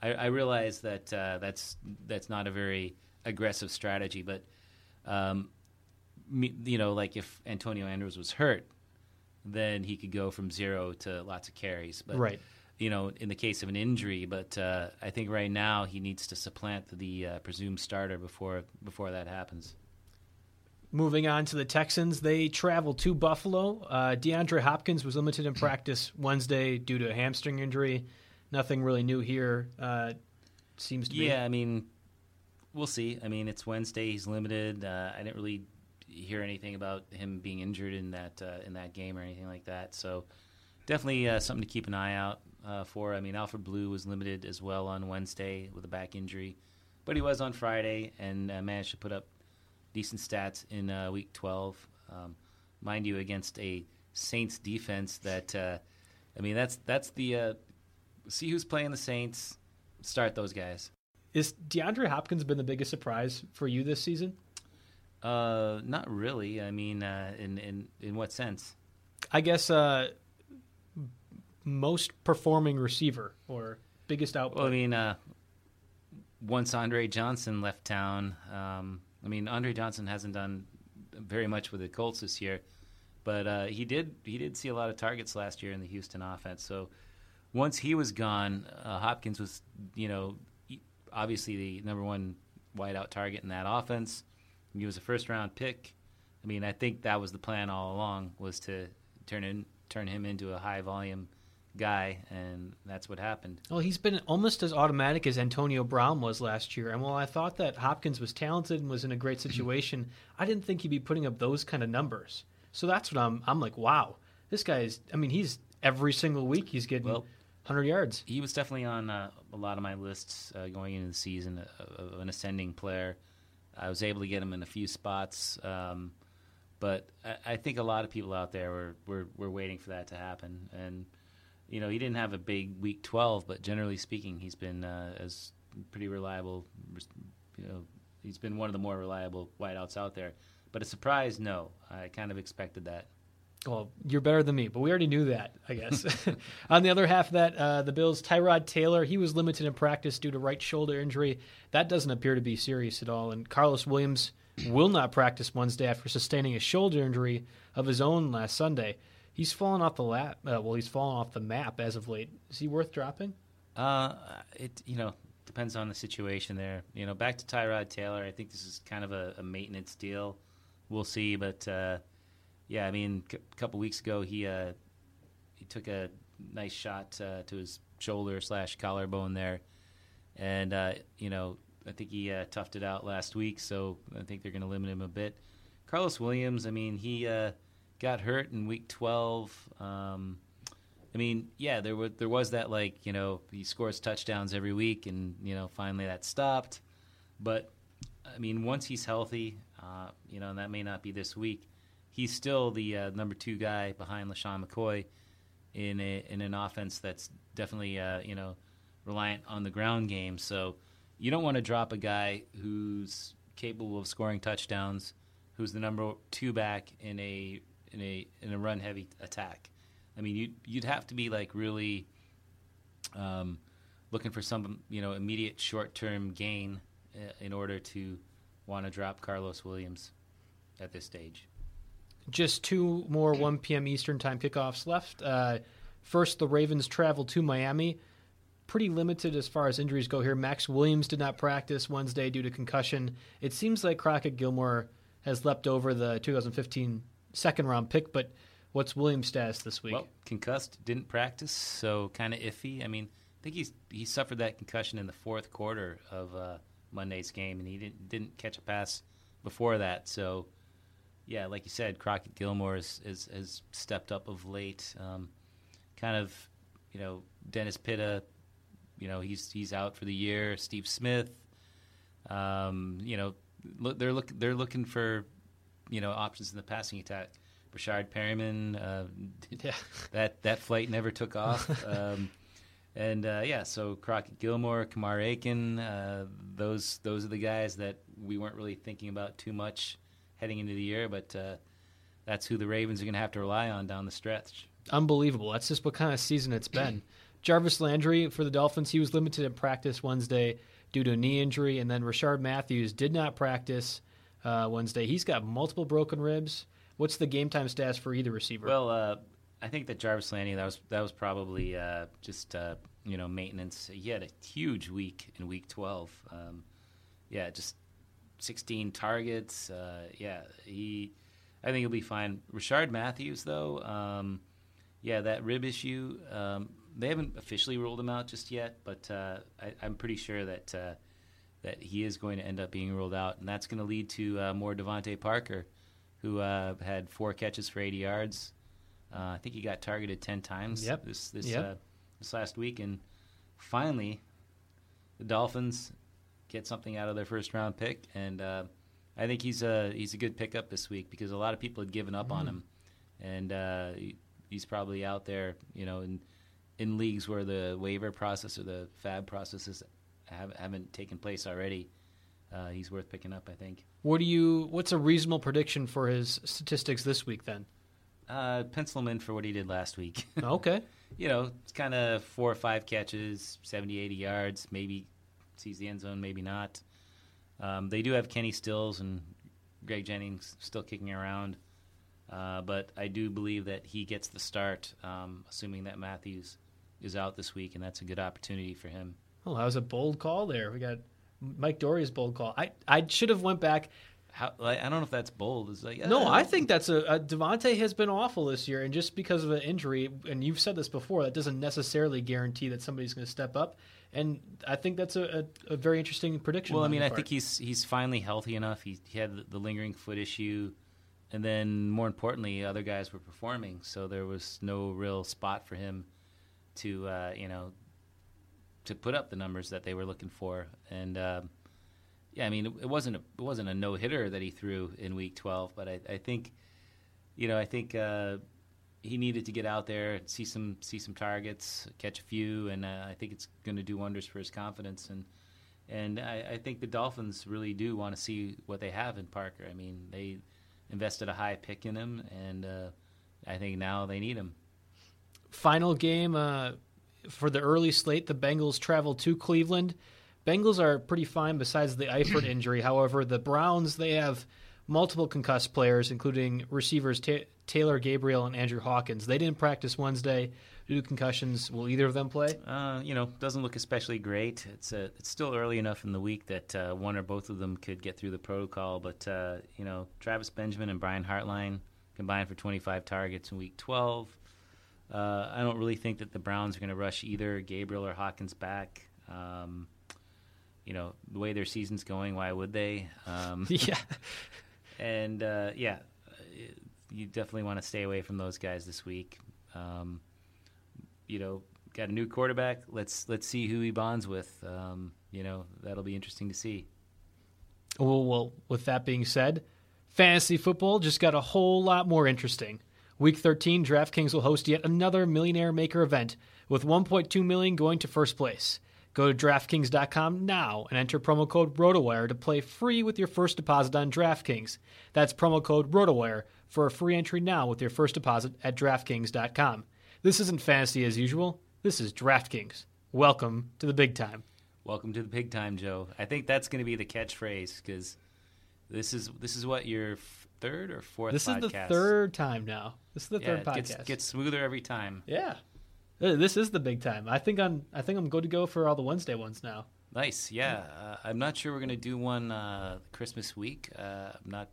I, I realize that uh, that's that's not a very aggressive strategy, but um, me, you know, like if Antonio Andrews was hurt, then he could go from zero to lots of carries. But Right. you know, in the case of an injury, but uh, I think right now he needs to supplant the uh, presumed starter before before that happens. Moving on to the Texans, they travel to Buffalo. Uh, DeAndre Hopkins was limited in practice Wednesday due to a hamstring injury. Nothing really new here. Uh, seems to be. Yeah, I mean, we'll see. I mean, it's Wednesday. He's limited. Uh, I didn't really hear anything about him being injured in that uh, in that game or anything like that. So definitely uh, something to keep an eye out uh, for. I mean, Alfred Blue was limited as well on Wednesday with a back injury, but he was on Friday and uh, managed to put up decent stats in uh, Week 12. Um, mind you, against a Saints defense that I mean, that's that's the see who's playing the Saints. Start those guys. Is DeAndre Hopkins been the biggest surprise for you this season? Uh, not really. I mean, uh, in in in what sense? I guess uh, most performing receiver or biggest output. Well, I mean, uh, once Andre Johnson left town, um, I mean, Andre Johnson hasn't done very much with the Colts this year, but uh, he did he did see a lot of targets last year in the Houston offense. So once he was gone, uh, Hopkins was you know obviously the number one wideout target in that offense. He was a first round pick. I mean, I think that was the plan all along was to turn in turn him into a high volume guy, and that's what happened. Well, he's been almost as automatic as Antonio Brown was last year. And while I thought that Hopkins was talented and was in a great situation, I didn't think he'd be putting up those kind of numbers. So that's what I'm. I'm like, wow, this guy is. I mean, he's every single week he's getting Well, 100 yards. He was definitely on uh, a lot of my lists uh, going into the season uh, of an ascending player. I was able to get him in a few spots, um, but I, I think a lot of people out there were, were, were waiting for that to happen. And you know, he didn't have a big week 12, but generally speaking, he's been uh, as pretty reliable. You know, he's been one of the more reliable wideouts out there. But a surprise, no. I kind of expected that. Well, you're better than me, but we already knew that, I guess. On the other half of that, uh, the Bills' Tyrod Taylor, he was limited in practice due to right shoulder injury. That doesn't appear to be serious at all. And Karlos Williams will not practice Wednesday after sustaining a shoulder injury of his own last Sunday. He's fallen off the lap. Uh, well, he's fallen off the map as of late. Is he worth dropping? Uh, it you know depends on the situation there. You know, back to Tyrod Taylor. I think this is kind of a, a maintenance deal. We'll see, but uh, yeah, I mean, c- a couple weeks ago he uh, he took a nice shot uh, to his shoulder slash collarbone there, and uh, you know I think he uh, toughed it out last week, so I think they're going to limit him a bit. Karlos Williams, I mean, he uh, got hurt in week twelve. Um, I mean, yeah, there was there was that like you know he scores touchdowns every week, and you know finally that stopped. But I mean, once he's healthy, uh, you know, and that may not be this week, he's still the uh, number two guy behind LeSean McCoy in a, in an offense that's definitely uh, you know reliant on the ground game. So you don't want to drop a guy who's capable of scoring touchdowns, who's the number two back in a in a in a run heavy attack. I mean, you'd you'd have to be like really um, looking for some you know immediate short term gain uh, in order to want to drop Karlos Williams at this stage. Just two more 1 p.m. Eastern time kickoffs left. Uh, first, the Ravens travel to Miami. Pretty limited as far as injuries go here. Maxx Williams did not practice Wednesday due to concussion. It seems like Crockett Gilmore has leapt over the 2015 second round pick, but what's Williams' status this week? Well, concussed, didn't practice, so kind of iffy. I mean, I think he's he suffered that concussion in the fourth quarter of uh, Monday's game, and he didn't didn't catch a pass before that. So, yeah, like you said, Crockett Gilmore has has, has stepped up of late. Um, kind of, you know, Dennis Pitta, you know, he's he's out for the year. Steve Smith, um, you know, look, they're look they're looking for, you know, options in the passing attack. Breshad Perriman, uh, Yeah. that that flight never took off. um, and uh, yeah, so Crockett Gilmore, Kamar Aiken, uh, those those are the guys that we weren't really thinking about too much heading into the year, but uh, that's who the Ravens are going to have to rely on down the stretch. Unbelievable. That's just what kind of season it's been. Jarvis Landry for the Dolphins, he was limited in practice Wednesday due to a knee injury, and then Rishard Matthews did not practice uh, Wednesday. He's got multiple broken ribs. What's the game time stats for either receiver? Well, uh, I think that Jarvis Landry that was that was probably uh, just uh, you know maintenance. He had a huge week in Week 12. Um, yeah, just 16 targets. Uh, yeah, he. I think he'll be fine. Rishard Matthews, though, um, yeah, that rib issue. Um, they haven't officially ruled him out just yet, but uh, I, I'm pretty sure that uh, that he is going to end up being ruled out, and that's going to lead to uh, more DeVante Parker, who uh, had four catches for 80 yards. Uh, I think he got targeted 10 times Yep. this this Yep. uh, this last week, and finally, the Dolphins get something out of their first round pick, and uh, I think he's a he's a good pickup this week because a lot of people had given up on him, and uh, he, he's probably out there, you know, in in leagues where the waiver process or the fab processes have, haven't taken place already. Uh, he's worth picking up, I think. what do you? What's a reasonable prediction for his statistics this week? Then, Uh, pencil him in for what he did last week. okay, you know, it's kind of four or five catches, 70, 80 yards, maybe sees the end zone, maybe not. Um, they do have Kenny Stills and Greg Jennings still kicking around, uh, but I do believe that he gets the start, um, assuming that Matthews is out this week, and that's a good opportunity for him. well, that was a bold call there. We got Mike Doria's bold call. I I should have went back. How, like, I don't know if that's bold. It's like No, I think that's a, a DeVante has been awful this year, and just because of an injury, and you've said this before, that doesn't necessarily guarantee that somebody's going to step up. And I think that's a, a, a very interesting prediction. Well, I mean, I part. think he's he's finally healthy enough. He, he had the, the lingering foot issue, and then more importantly, other guys were performing, so there was no real spot for him to uh, you know to put up the numbers that they were looking for. And um, yeah, I mean, it, wasn't a, it wasn't a no hitter that he threw in week twelve, but I, I think you know I think. Uh, he needed to get out there, see some see some targets, catch a few, and uh, I think it's going to do wonders for his confidence. And and I, I think the Dolphins really do want to see what they have in Parker. I mean, they invested a high pick in him, and uh, I think now they need him. final game uh, for the early slate. The Bengals travel to Cleveland. Bengals are pretty fine besides the Eifert injury. However, the Browns they have multiple concussed players, including receivers Ta- Taylor Gabriel and Andrew Hawkins. They didn't practice Wednesday due to concussions. Will either of them play? Uh, you know, doesn't look especially great. It's uh, it's still early enough in the week that uh, one or both of them could get through the protocol. But uh, you know, Travis Benjamin and Brian Hartline combined for 25 targets in Week 12. Uh, I don't really think that the Browns are going to rush either Gabriel or Hawkins back. Um, you know, the way their season's going, why would they? Um, yeah. and uh, yeah, uh, you definitely want to stay away from those guys this week. Um, you know, got a new quarterback. Let's let's see who he bonds with. Um, you know, that'll be interesting to see. Well, well, with that being said, fantasy football just got a whole lot more interesting. Week 13, DraftKings will host yet another Millionaire Maker event with 1.2 million going to first place. Go to DraftKings.com now and enter promo code ROTOWIRE to play free with your first deposit on DraftKings. That's promo code ROTOWIRE for a free entry now with your first deposit at DraftKings.com. This isn't fantasy as usual. This is DraftKings. Welcome to the big time. Welcome to the big time, Joe. I think that's going to be the catchphrase because this is this is what your third or fourth. This podcast. is the third time now. This is the Yeah, third it podcast. gets, gets smoother every time. yeah. Uh, This is the big time. I think I'm I think I'm good to go for all the Wednesday ones now. Nice, yeah. Uh, I'm not sure we're going to do one uh, Christmas week. Uh, I'm not.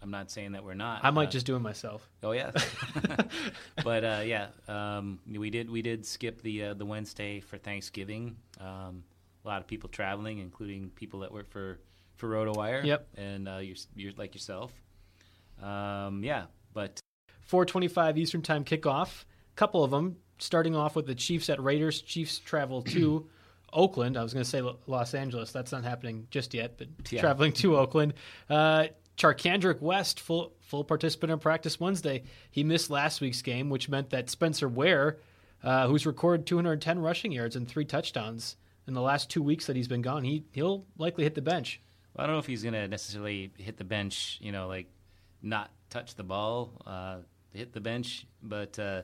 I'm not saying that we're not. I might Uh, just do it myself. Oh yeah, but uh, yeah, um, we did we did skip the uh, the Wednesday for Thanksgiving. Um, a lot of people traveling, including people that work for for RotoWire. Yep. and uh, you're, you're like yourself. Um, yeah, but 425 Eastern Time kickoff. couple of them, starting off with the Chiefs at Raiders. Chiefs travel to Oakland. I was going to say Los Angeles. That's not happening just yet, but Yeah. traveling to Oakland. Uh, Charcandrick West, full full participant in practice Wednesday. He missed last week's game, which meant that Spencer Ware, uh, who's recorded 210 rushing yards and three touchdowns in the last two weeks that he's been gone, he he'll likely hit the bench. Well, I don't know if he's going to necessarily hit the bench, you know, like not touch the ball, uh, hit the bench. But, uh,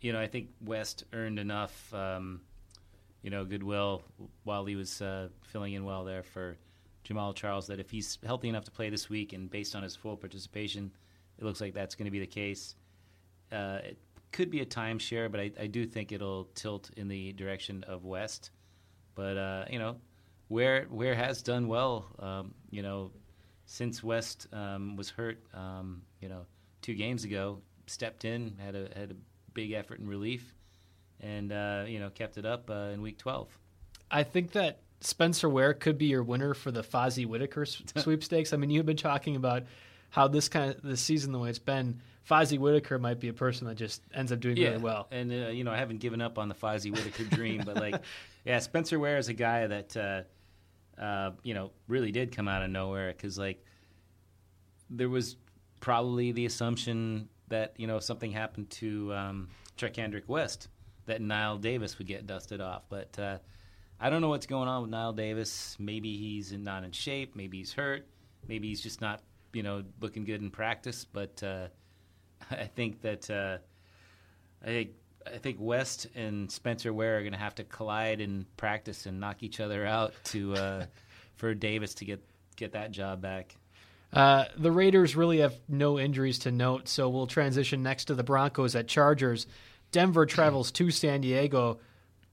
you know, I think West earned enough, um, you know, goodwill while he was uh, filling in well there for Jamaal Charles that if he's healthy enough to play this week and based on his full participation, it looks like that's going to be the case. Uh, it could be a timeshare, but I, I do think it'll tilt in the direction of West. But, uh, you know, where Ware has done well, um, you know, since West um, was hurt, um, you know, two games ago, stepped in, had a had a big effort in relief, and uh, you know kept it up uh, in week twelve. I think that Spencer Ware could be your winner for the Fozzy Whittaker sweepstakes. I mean, you've been talking about how this kind of this season, the way it's been, Fozzy Whittaker might be a person that just ends up doing really well. And uh, you know, I haven't given up on the Fozzy Whittaker dream, but like, yeah, Spencer Ware is a guy that uh, uh, you know really did come out of nowhere because like there was probably the assumption that you know something happened to um, Kendrick West that Knile Davis would get dusted off, but uh, I don't know what's going on with Knile Davis. Maybe he's not in shape. Maybe he's hurt. Maybe he's just not you know looking good in practice. But uh, I think that uh, I think I think West and Spencer Ware are going to have to collide in practice and knock each other out to uh, for Davis to get get that job back. Uh, the Raiders really have no injuries to note, so we'll transition next to the Broncos at Chargers. Denver travels to San Diego.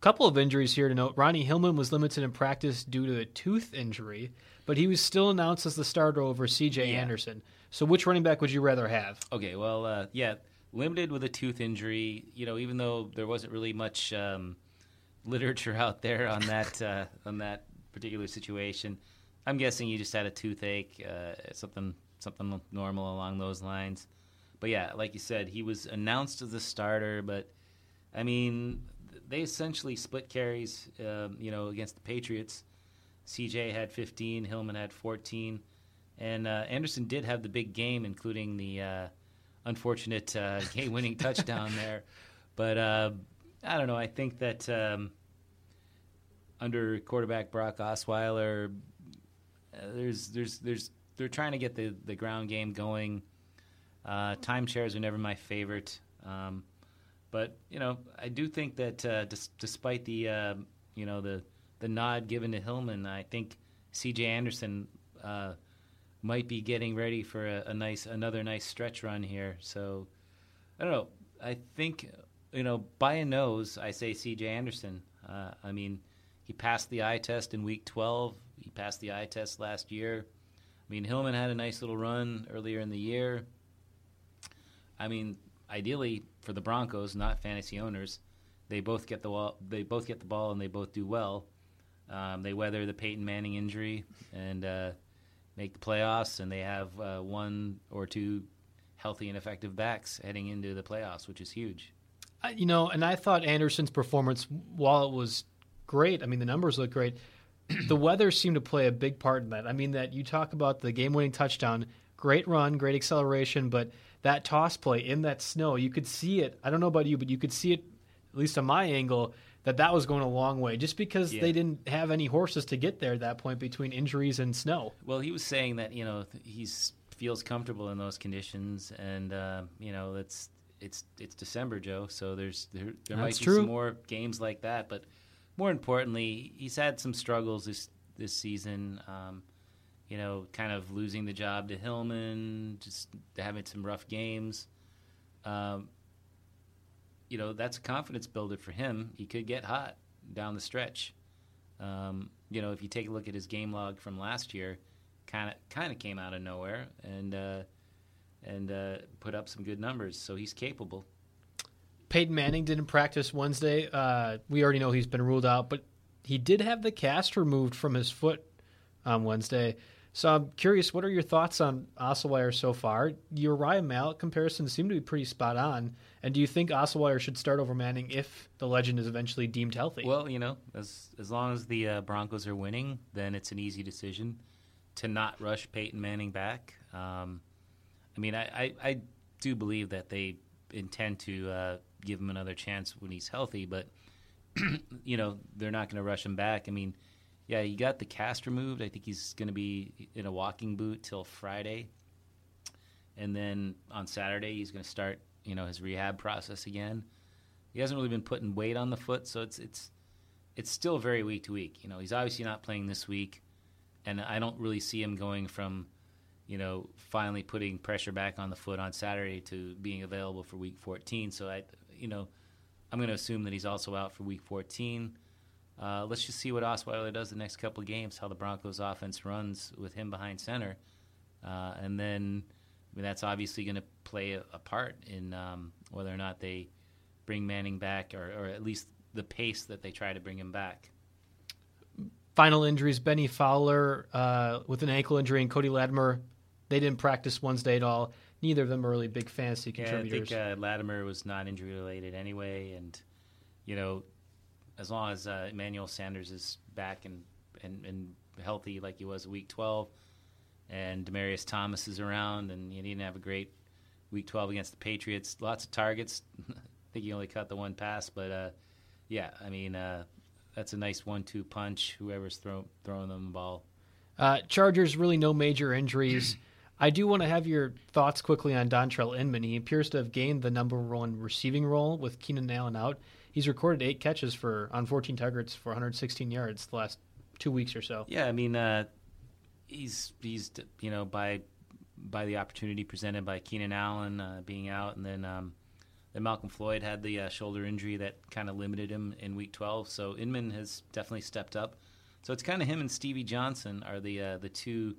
Couple of injuries here to note. Ronnie Hillman was limited in practice due to a tooth injury, but he was still announced as the starter over C.J. Yeah. Anderson. So, which running back would you rather have? Okay, well, uh, yeah, limited with a tooth injury. You know, even though there wasn't really much um, literature out there on that uh, on that particular situation, I'm guessing you just had a toothache, uh, something something normal along those lines. But yeah, like you said, he was announced as the starter, but I mean, they essentially split carries, um, you know, against the Patriots. CJ had 15, Hillman had 14, and uh, Anderson did have the big game, including the uh, unfortunate uh, game-winning touchdown there. But uh, I don't know. I think that um, under quarterback Brock Osweiler, there's there's there's they're trying to get the, the ground game going. Uh, timeshares are never my favorite, um, but you know I do think that uh, despite the uh, you know the the nod given to Hillman, I think C.J. Anderson uh, might be getting ready for a, a nice another nice stretch run here. So I don't know. I think you know by a nose, I say C.J. Anderson. Uh, I mean, he passed the eye test in Week 12. He passed the eye test last year. I mean, Hillman had a nice little run earlier in the year. I mean, ideally for the Broncos, not fantasy owners, they both get the wall, they both get the ball and they both do well. Um, they weather the Peyton Manning injury and uh, make the playoffs, and they have uh, one or two healthy and effective backs heading into the playoffs, which is huge. You know, and I thought Anderson's performance, while it was great, I mean, the numbers look great, the weather seemed to play a big part in that. I mean, that you talk about the game winning touchdown, great run, great acceleration, but that toss play in that snow, you could see it. I don't know about you, but you could see it at least on my angle, that that was going a long way, just because Yeah. they didn't have any horses to get there at that point between injuries and snow. Well, he was saying that you know he feels comfortable in those conditions, and uh, you know it's it's it's December, Joe. So there's there, there might be true. some more games like that, but more importantly, he's had some struggles this this season. Um, you know, kind of losing the job to Hillman, just having some rough games. Um, you know, that's a confidence builder for him. He could get hot down the stretch. Um, you know, if you take a look at his game log from last year, kind of kind of came out of nowhere and uh, and uh, put up some good numbers. So he's capable. Peyton Manning didn't practice Wednesday. Uh, we already know he's been ruled out, but he did have the cast removed from his foot on Wednesday. So I'm curious, what are your thoughts on Osweiler so far? Your Ryan Mallett comparisons seem to be pretty spot on. And do you think Osweiler should start over Manning if the legend is eventually deemed healthy? Well, you know, as as long as the uh, Broncos are winning, then it's an easy decision to not rush Peyton Manning back. Um, I mean, I, I, I do believe that they intend to uh, give him another chance when he's healthy, but you know they're not going to rush him back. I mean, yeah, he got the cast removed. I think he's going to be in a walking boot till Friday, and then on Saturday he's going to start you know his rehab process again. He hasn't really been putting weight on the foot, so it's it's it's still very week to week. You know, he's obviously not playing this week, and I don't really see him going from, you know, finally putting pressure back on the foot on Saturday to being available for week 14. So I, you know, I'm going to assume that he's also out for week 14. Uh, let's just see what Osweiler does the next couple of games, how the Broncos' offense runs with him behind center, uh, and then I mean that's obviously going to play a, a part in um, whether or not they bring Manning back, or, or at least the pace that they try to bring him back. Final injuries: Bennie Fowler uh, with an ankle injury, and Cody Latimer. They didn't practice Wednesday at all. Neither of them are really big fantasy contributors. Yeah, I think uh, Latimer was not injury related anyway, and you know, as long as uh, Emmanuel Sanders is back and, and and healthy like he was week 12, and Demaryius Thomas is around, and he didn't have a great week 12 against the Patriots. Lots of targets. I think he only caught the one pass, but uh, yeah, I mean uh, that's a nice one-two punch. Whoever's throw, throwing them the ball. Uh, Chargers really no major injuries. I do want to have your thoughts quickly on Dontrelle Inman. He appears to have gained the number one receiving role with Keenan Allen out. He's recorded eight catches for on 14 targets for 116 yards the last two weeks or so. Yeah, I mean, uh, he's he's you know by by the opportunity presented by Keenan Allen uh, being out, and then um, then Malcolm Floyd had the uh, shoulder injury that kind of limited him in Week 12. So Inman has definitely stepped up. So it's kind of him and Stevie Johnson are the uh, the two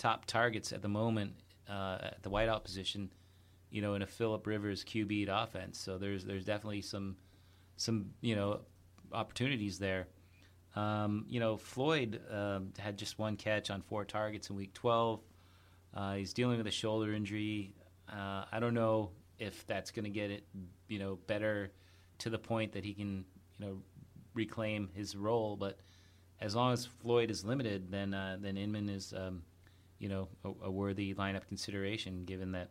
top targets at the moment uh, at the wideout position. You know, in a Philip Rivers QB offense. So there's there's definitely some some you know opportunities there. Um, you know, Floyd um, had just one catch on four targets in Week 12. Uh, he's dealing with a shoulder injury. Uh, I don't know if that's going to get it, you know, better to the point that he can, you know, reclaim his role. But as long as Floyd is limited, then uh, then Inman is, um, you know, a, a worthy lineup consideration, given that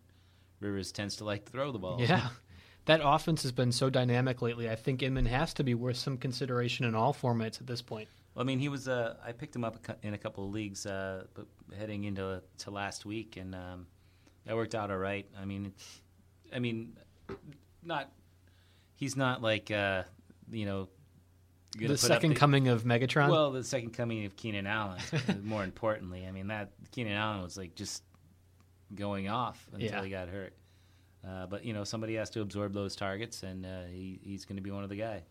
Rivers tends to like to throw the ball. Yeah. That offense has been so dynamic lately. I think Inman has to be worth some consideration in all formats at this point. Well, I mean, he was. Uh, I picked him up in a couple of leagues, uh, but heading into to last week, and um, that worked out all right. I mean, it's, I mean, not. He's not like uh, you know. The second coming of Megatron? Well, the second coming of Keenan Allen. more importantly, I mean that Keenan Allen was like just going off until Yeah. he got hurt. Uh, but you know, somebody has to absorb those targets, and uh, he, he's going to be one of the guys.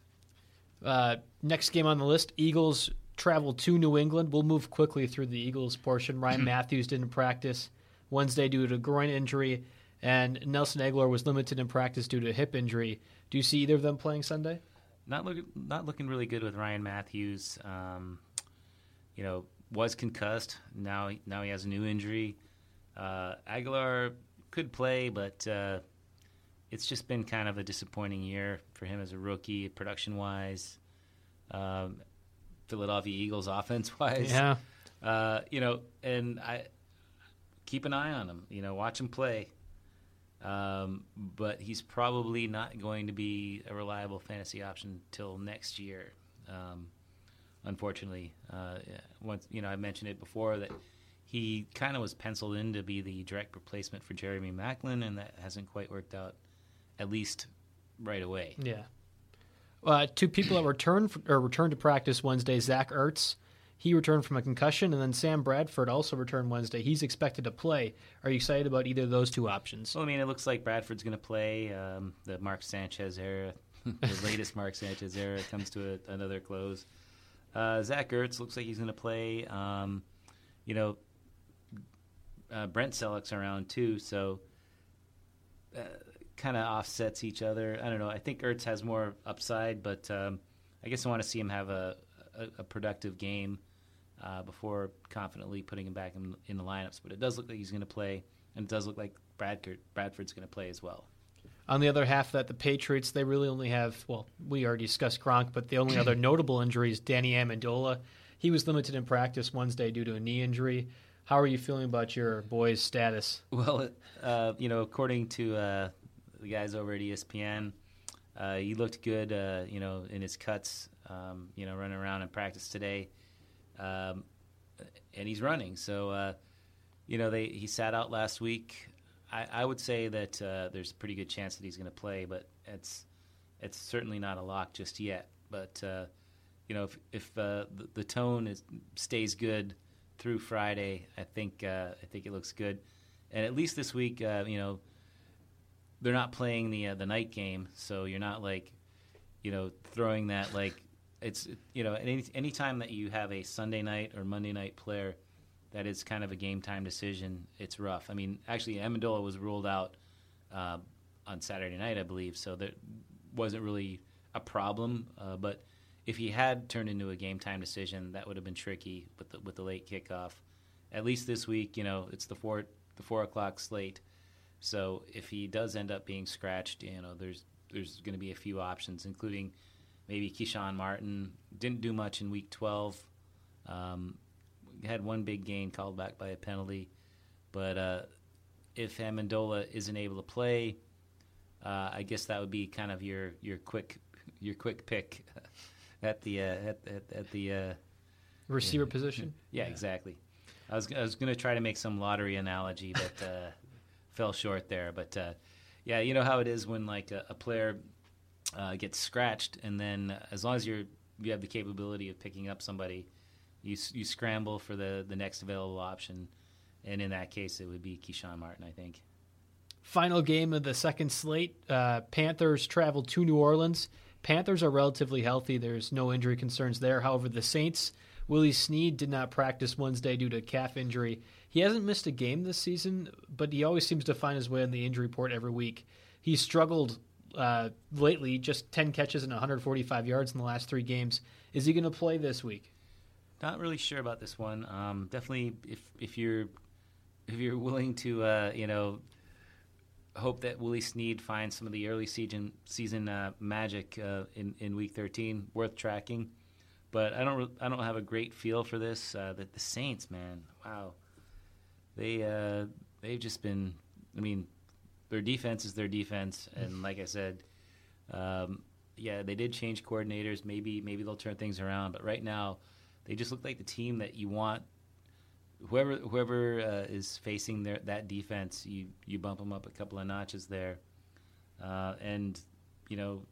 Uh, next game on the list, Eagles travel to New England. We'll move quickly through the Eagles portion. Ryan Mathews didn't practice Wednesday due to a groin injury, and Nelson Agholor was limited in practice due to a hip injury. Do you see either of them playing Sunday? Not looking not looking really good with Ryan Mathews. Um, you know, was concussed. Now now he has a new injury. Uh, Agholor could play, but uh, it's just been kind of a disappointing year for him as a rookie, production wise. Um, Philadelphia Eagles offense wise. Yeah. Uh, you know, and I keep an eye on him. You know, watch him play. Um, but he's probably not going to be a reliable fantasy option till next year. Um, unfortunately, uh, once you know I mentioned it before that he kind of was penciled in to be the direct replacement for Jeremy Maclin, and that hasn't quite worked out, at least right away. Yeah. Uh, two people that returned or returned to practice Wednesday. Zach Ertz, he returned from a concussion, and then Sam Bradford also returned Wednesday. He's expected to play. Are you excited about either of those two options? Well, I mean, it looks like Bradford's going to play. Um, the Mark Sanchez era, the latest Mark Sanchez era, comes to a, another close. Uh, Zach Ertz looks like he's going to play. Um, you know, uh, Brent Celek's around too, so uh, kind of offsets each other. I don't know. I think Ertz has more upside, but um, I guess I want to see him have a, a, a productive game uh, before confidently putting him back in, in, the lineups. But it does look like he's going to play, and it does look like Bradford, Bradford's going to play as well. On the other half, that the Patriots they really only have well, we already discussed Gronk, but the only other notable injury is Danny Amendola. He was limited in practice Wednesday due to a knee injury. How are you feeling about your boy's status? Well, uh, you know, according to uh, the guys over at ESPN, uh, he looked good, uh, you know, in his cuts, um, you know, running around in practice today, um, and he's running. So, uh, you know, they he sat out last week. I, I would say that uh, there's a pretty good chance that he's going to play, but it's it's certainly not a lock just yet. But you know, if if the, the tone is stays good through Friday. I think uh, I think it looks good, and at least this week, uh, you know, they're not playing the uh, the night game, so you're not like, you know, throwing that like it's you know any any time that you have a Sunday night or Monday night player that is kind of a game time decision, it's rough. I mean, actually, Amendola was ruled out uh, on Saturday night, I believe, so that wasn't really a problem, uh, but if he had turned into a game time decision, that would have been tricky with the, with the late kickoff. At least this week, you know, it's the four the four o'clock slate. So if he does end up being scratched, you know, there's there's going to be a few options, including maybe Keshawn Martin. Didn't do much in week 12. Um, had one big gain called back by a penalty, but uh, if Amendola isn't able to play, uh, I guess that would be kind of your your quick your quick pick at the uh, at, at, at the uh, receiver yeah. position. Yeah, yeah, exactly. I was I was going to try to make some lottery analogy, but uh, fell short there. But uh, yeah, you know how it is when like a, a player uh, gets scratched, and then as long as you're you have the capability of picking up somebody, you you scramble for the the next available option, and in that case, it would be Keshawn Martin, I think. Final game of the second slate. Uh, Panthers travel to New Orleans. Panthers are relatively healthy. There's no injury concerns there. However, the Saints, Willie Snead did not practice Wednesday due to calf injury. He hasn't missed a game this season, but he always seems to find his way on the injury report every week. He struggled uh, lately, just 10 catches and 145 yards in the last three games. Is he going to play this week? Not really sure about this one. Um, definitely, if if you're if you're willing to, uh, you know, hope that Willie Snead finds some of the early season season uh, magic uh, in in week 13 worth tracking. But I don't I don't have a great feel for this. Uh, that the Saints, man, wow, they uh, they've just been. I mean, their defense is their defense, and like I said, um, yeah, they did change coordinators. Maybe maybe they'll turn things around. But right now, they just look like the team that you want whoever whoever uh, is facing their, that defense, you you bump them up a couple of notches there, uh, and you know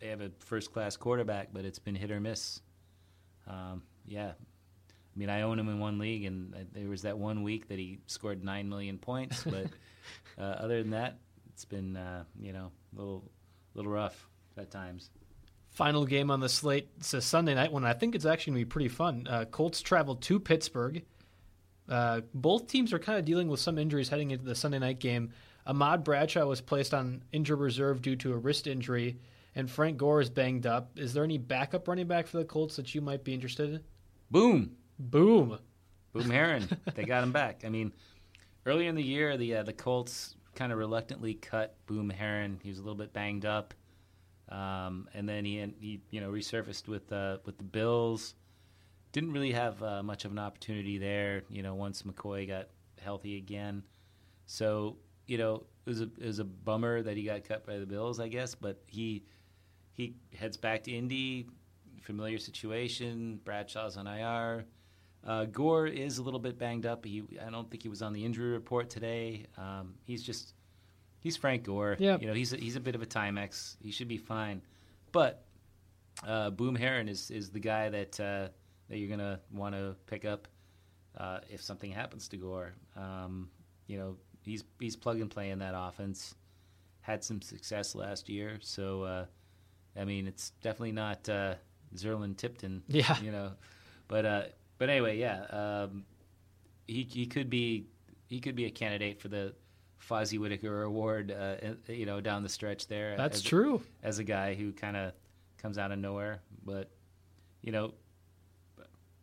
they have a first class quarterback, but it's been hit or miss. Um, yeah, I mean I own him in one league, and there was that one week that he scored nine million points, but uh, other than that, it's been uh, you know a little little rough at times. Final game on the slate. It's a Sunday night one. I think it's actually going to be pretty fun. Uh, Colts travel to Pittsburgh. Uh, both teams are kind of dealing with some injuries heading into the Sunday night game. Ahmad Bradshaw was placed on injured reserve due to a wrist injury, and Frank Gore is banged up. Is there any backup running back for the Colts that you might be interested in? Boom. Boom. Boom Herron. they got him back. I mean, earlier in the year, the uh, the Colts kind of reluctantly cut Boom Herron. He was a little bit banged up, um, and then he he you know resurfaced with uh, with the Bills didn't really have uh, much of an opportunity there. You know, once McCoy got healthy again, so you know, it was a it was a bummer that he got cut by the Bills, I guess. But he he heads back to Indy, familiar situation. Bradshaw's on IR. Uh, Gore is a little bit banged up. He I don't think he was on the injury report today. Um, he's just he's Frank Gore. Yep. You know, he's a, he's a bit of a Timex. He should be fine. But uh, Boom Herron is is the guy that uh, that you're gonna want to pick up uh, if something happens to Gore. Um, you know, he's he's plug and play in that offense. Had some success last year, so uh, I mean, it's definitely not uh, Zurlon Tipton. Yeah. you know, but uh, but anyway, yeah, um, he he could be he could be a candidate for the Fozzy Whittaker Award. Uh, you know, down the stretch there. That's as- true. As a guy who kind of comes out of nowhere, but you know,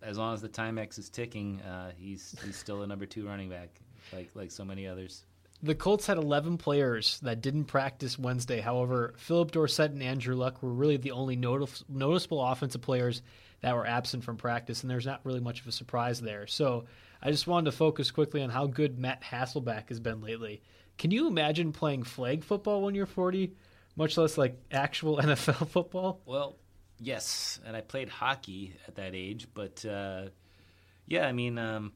as long as the Timex is ticking, uh, he's he's still a number two running back, like like so many others. The Colts had 11 players that didn't practice Wednesday. However, Phillip Dorsett and Andrew Luck were really the only notif- noticeable offensive players that were absent from practice, and there's not really much of a surprise there. So I just wanted to focus quickly on how good Matt Hasselbeck has been lately. Can you imagine playing flag football when you're 40, much less like actual NFL football? Well, yes, and I played hockey at that age, but uh, yeah, I mean, um,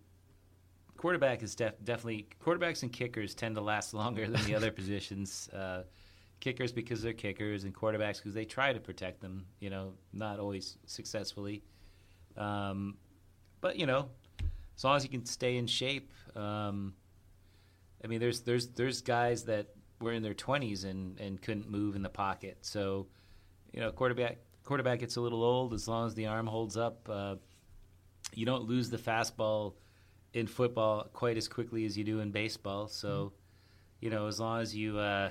quarterback is def- definitely quarterbacks and kickers tend to last longer than the other positions. Uh, kickers because they're kickers, and quarterbacks because they try to protect them. You know, not always successfully, um, but you know, as long as you can stay in shape. Um, I mean, there's there's there's guys that were in their 20s and, and couldn't move in the pocket. So, you know, quarterback quarterback gets a little old as long as the arm holds up. Uh, you don't lose the fastball in football quite as quickly as you do in baseball. So, you know, as long as you uh,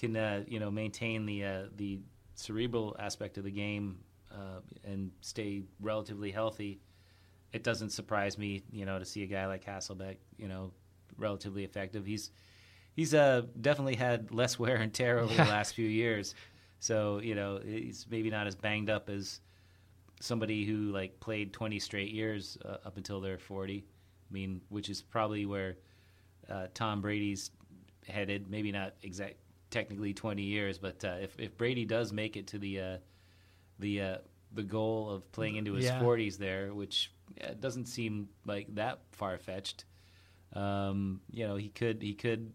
can uh, you know maintain the uh, the cerebral aspect of the game uh, and stay relatively healthy, it doesn't surprise me, you know, to see a guy like Hasselbeck, you know, relatively effective. He's he's uh, definitely had less wear and tear over Yeah. the last few years, so you know he's maybe not as banged up as somebody who like played 20 straight years uh, up until they're 40. I mean, which is probably where uh, Tom Brady's headed. Maybe not exact, technically 20 years, but uh, if if Brady does make it to the uh, the uh, the goal of playing into his Yeah. 40s there, which yeah, doesn't seem like that far fetched. Um, you know, he could he could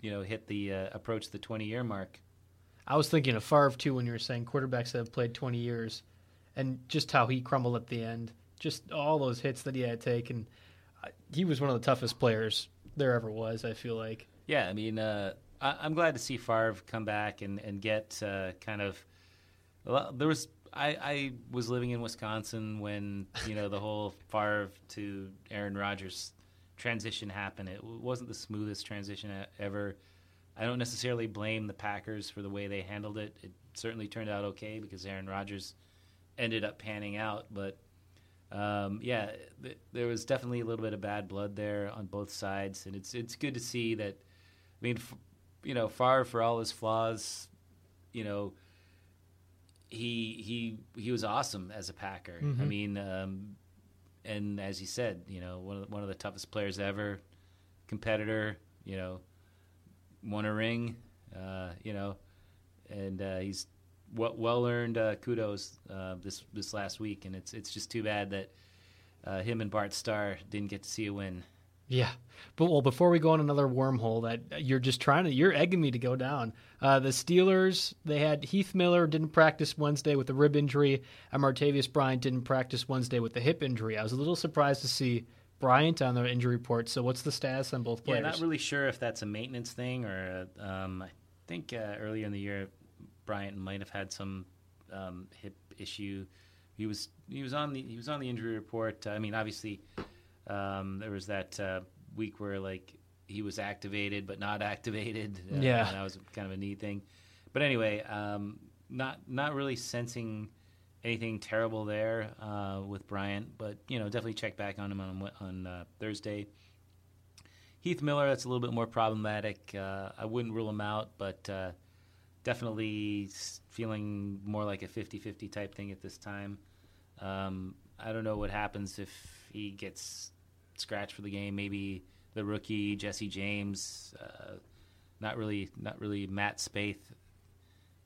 you know hit the uh, approach the 20 year mark. I was thinking of Favre too when you were saying quarterbacks that have played 20 years, and just how he crumbled at the end, just all those hits that he had to take, and uh, he was one of the toughest players there ever was. I feel like. Yeah, I mean, uh, I, I'm glad to see Favre come back and and get uh, kind of. Well, there was I, I was living in Wisconsin when you know the whole Favre to Aaron Rodgers transition happened. It wasn't the smoothest transition ever. I don't necessarily blame the Packers for the way they handled it. It certainly turned out okay because Aaron Rodgers ended up panning out, but um, yeah, th- there was definitely a little bit of bad blood there on both sides, and it's it's good to see that. I mean, you know, Favre for all his flaws, you know, he he he was awesome as a Packer. I Mhm. mean, um, and as you said, you know, one of the, one of the toughest players ever, competitor. You know, won a ring. Uh, you know, and uh, he's well, well earned uh, kudos uh, this this last week, and it's it's just too bad that uh, him and Bart Starr didn't get to see a win. Yeah, but well, before we go on another wormhole that you're just trying to, you're egging me to go down. Uh, the Steelers, they had Heath Miller didn't practice Wednesday with a rib injury, and Martavis Bryant didn't practice Wednesday with a hip injury. I was a little surprised to see Bryant on the injury report. So, what's the status on both players? Yeah, not really sure if that's a maintenance thing or um, I think uh, earlier in the year Bryant might have had some um, hip issue. He was he was on the he was on the injury report. I mean, obviously um, there was that uh, week where like he was activated but not activated. Uh, Yeah. that was kind of a neat thing. But anyway, um, not not really sensing anything terrible there uh, with Bryant, but you know definitely check back on him on on uh, Thursday. Heath Miller, that's a little bit more problematic. Uh, I wouldn't rule him out, but uh, definitely feeling more like a 50 50 type thing at this time. Um, I don't know what happens if he gets scratched for the game. Maybe the rookie Jesse James. Uh, not really, not really Matt Spaeth.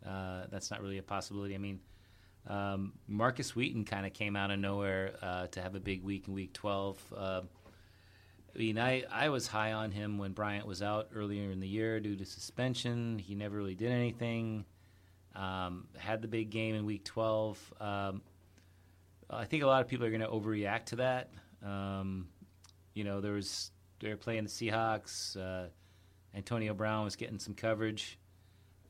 Uh, that's not really a possibility. I mean, um, Markus Wheaton kind of came out of nowhere uh, to have a big week in Week 12. Uh, I mean, I, I was high on him when Bryant was out earlier in the year due to suspension. He never really did anything. Um, had the big game in Week 12. Um, I think a lot of people are going to overreact to that. Um, you know, there was they were playing the Seahawks. Uh, Antonio Brown was getting some coverage.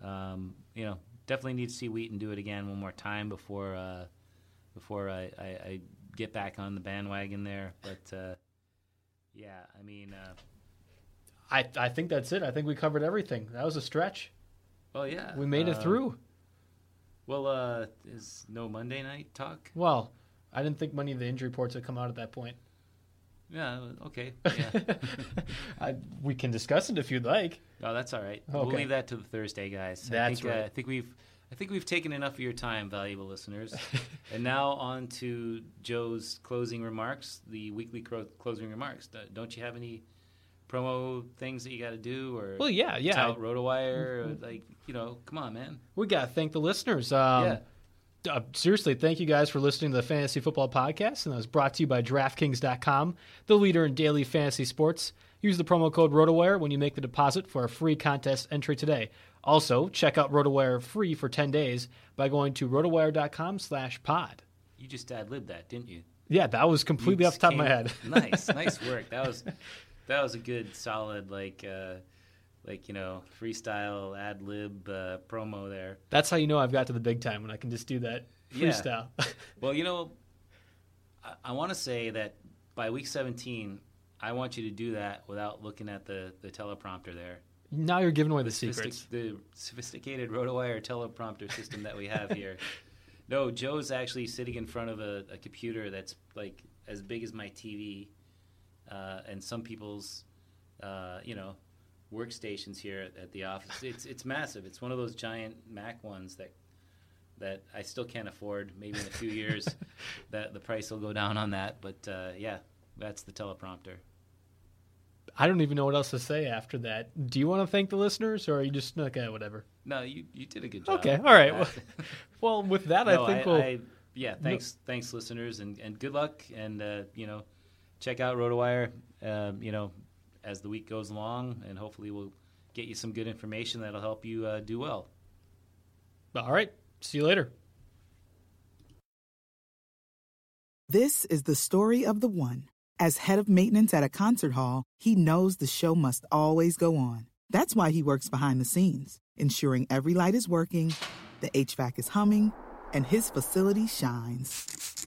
Um, you know, definitely need to see Wheaton do it again one more time before uh, before I, I, I, get back on the bandwagon there. But uh, yeah, I mean, uh, I I think that's it. I think we covered everything. That was a stretch. Well, yeah, we made it uh, through. Well, uh, is no Monday night talk? Well, I didn't think many of the injury reports had come out at that point. Yeah. Okay. Yeah. I, we can discuss it if you'd like. Oh, that's all right. Okay. We'll leave that to the Thursday, guys. That's I think, right. Uh, I think we've I think we've taken enough of your time, valuable listeners. and now on to Joe's closing remarks, the weekly cro- closing remarks. Don't you have any promo things that you got to do or Well, yeah, yeah. Mm-hmm. tout RotoWire? Or, like, you know, come on, man. We got to thank the listeners. Um, yeah. Uh, seriously, thank you guys for listening to the Fantasy Football Podcast, and that was brought to you by DraftKings.com, the leader in daily fantasy sports. Use the promo code RotoWire when you make the deposit for a free contest entry today. Also, check out RotoWire free for 10 days by going to rotowire.com slash pod. You just ad libbed that, didn't you? Yeah, that was completely off the top of my head. nice, nice work. That was that was a good, solid, like, uh, like you know, freestyle ad lib uh, promo there. That's how you know I've got to the big time when I can just do that Yeah. freestyle. Well, you know, I, I want to say that by week 17, I want you to do that without looking at the, the teleprompter there. now you're giving away the Sophistic- secrets. The sophisticated RotoWire teleprompter system that we have here. No, Joe's actually sitting in front of a, a computer that's like as big as my TV, uh, and some people's, uh, you know, workstations here at, at the office. It's it's massive. It's one of those giant Mac ones that that I still can't afford. Maybe in a few years, that the price will go down on that. But uh, yeah, that's the teleprompter. I don't even know what else to say after that. Do you want to thank the listeners, or are you just okay, whatever? No, you you did a good job. Okay, all right. Well, well, with that, No, I think we'll. I, yeah, thanks, thanks, listeners, and, and good luck, and uh, you know, check out RotoWire, um, you know, as the week goes along, and hopefully we'll get you some good information that'll help you uh, do well. All right. See you later. This is the story of the one. As head of maintenance at a concert hall, he knows the show must always go on. That's why he works behind the scenes, ensuring every light is working, the HVAC is humming, and his facility shines.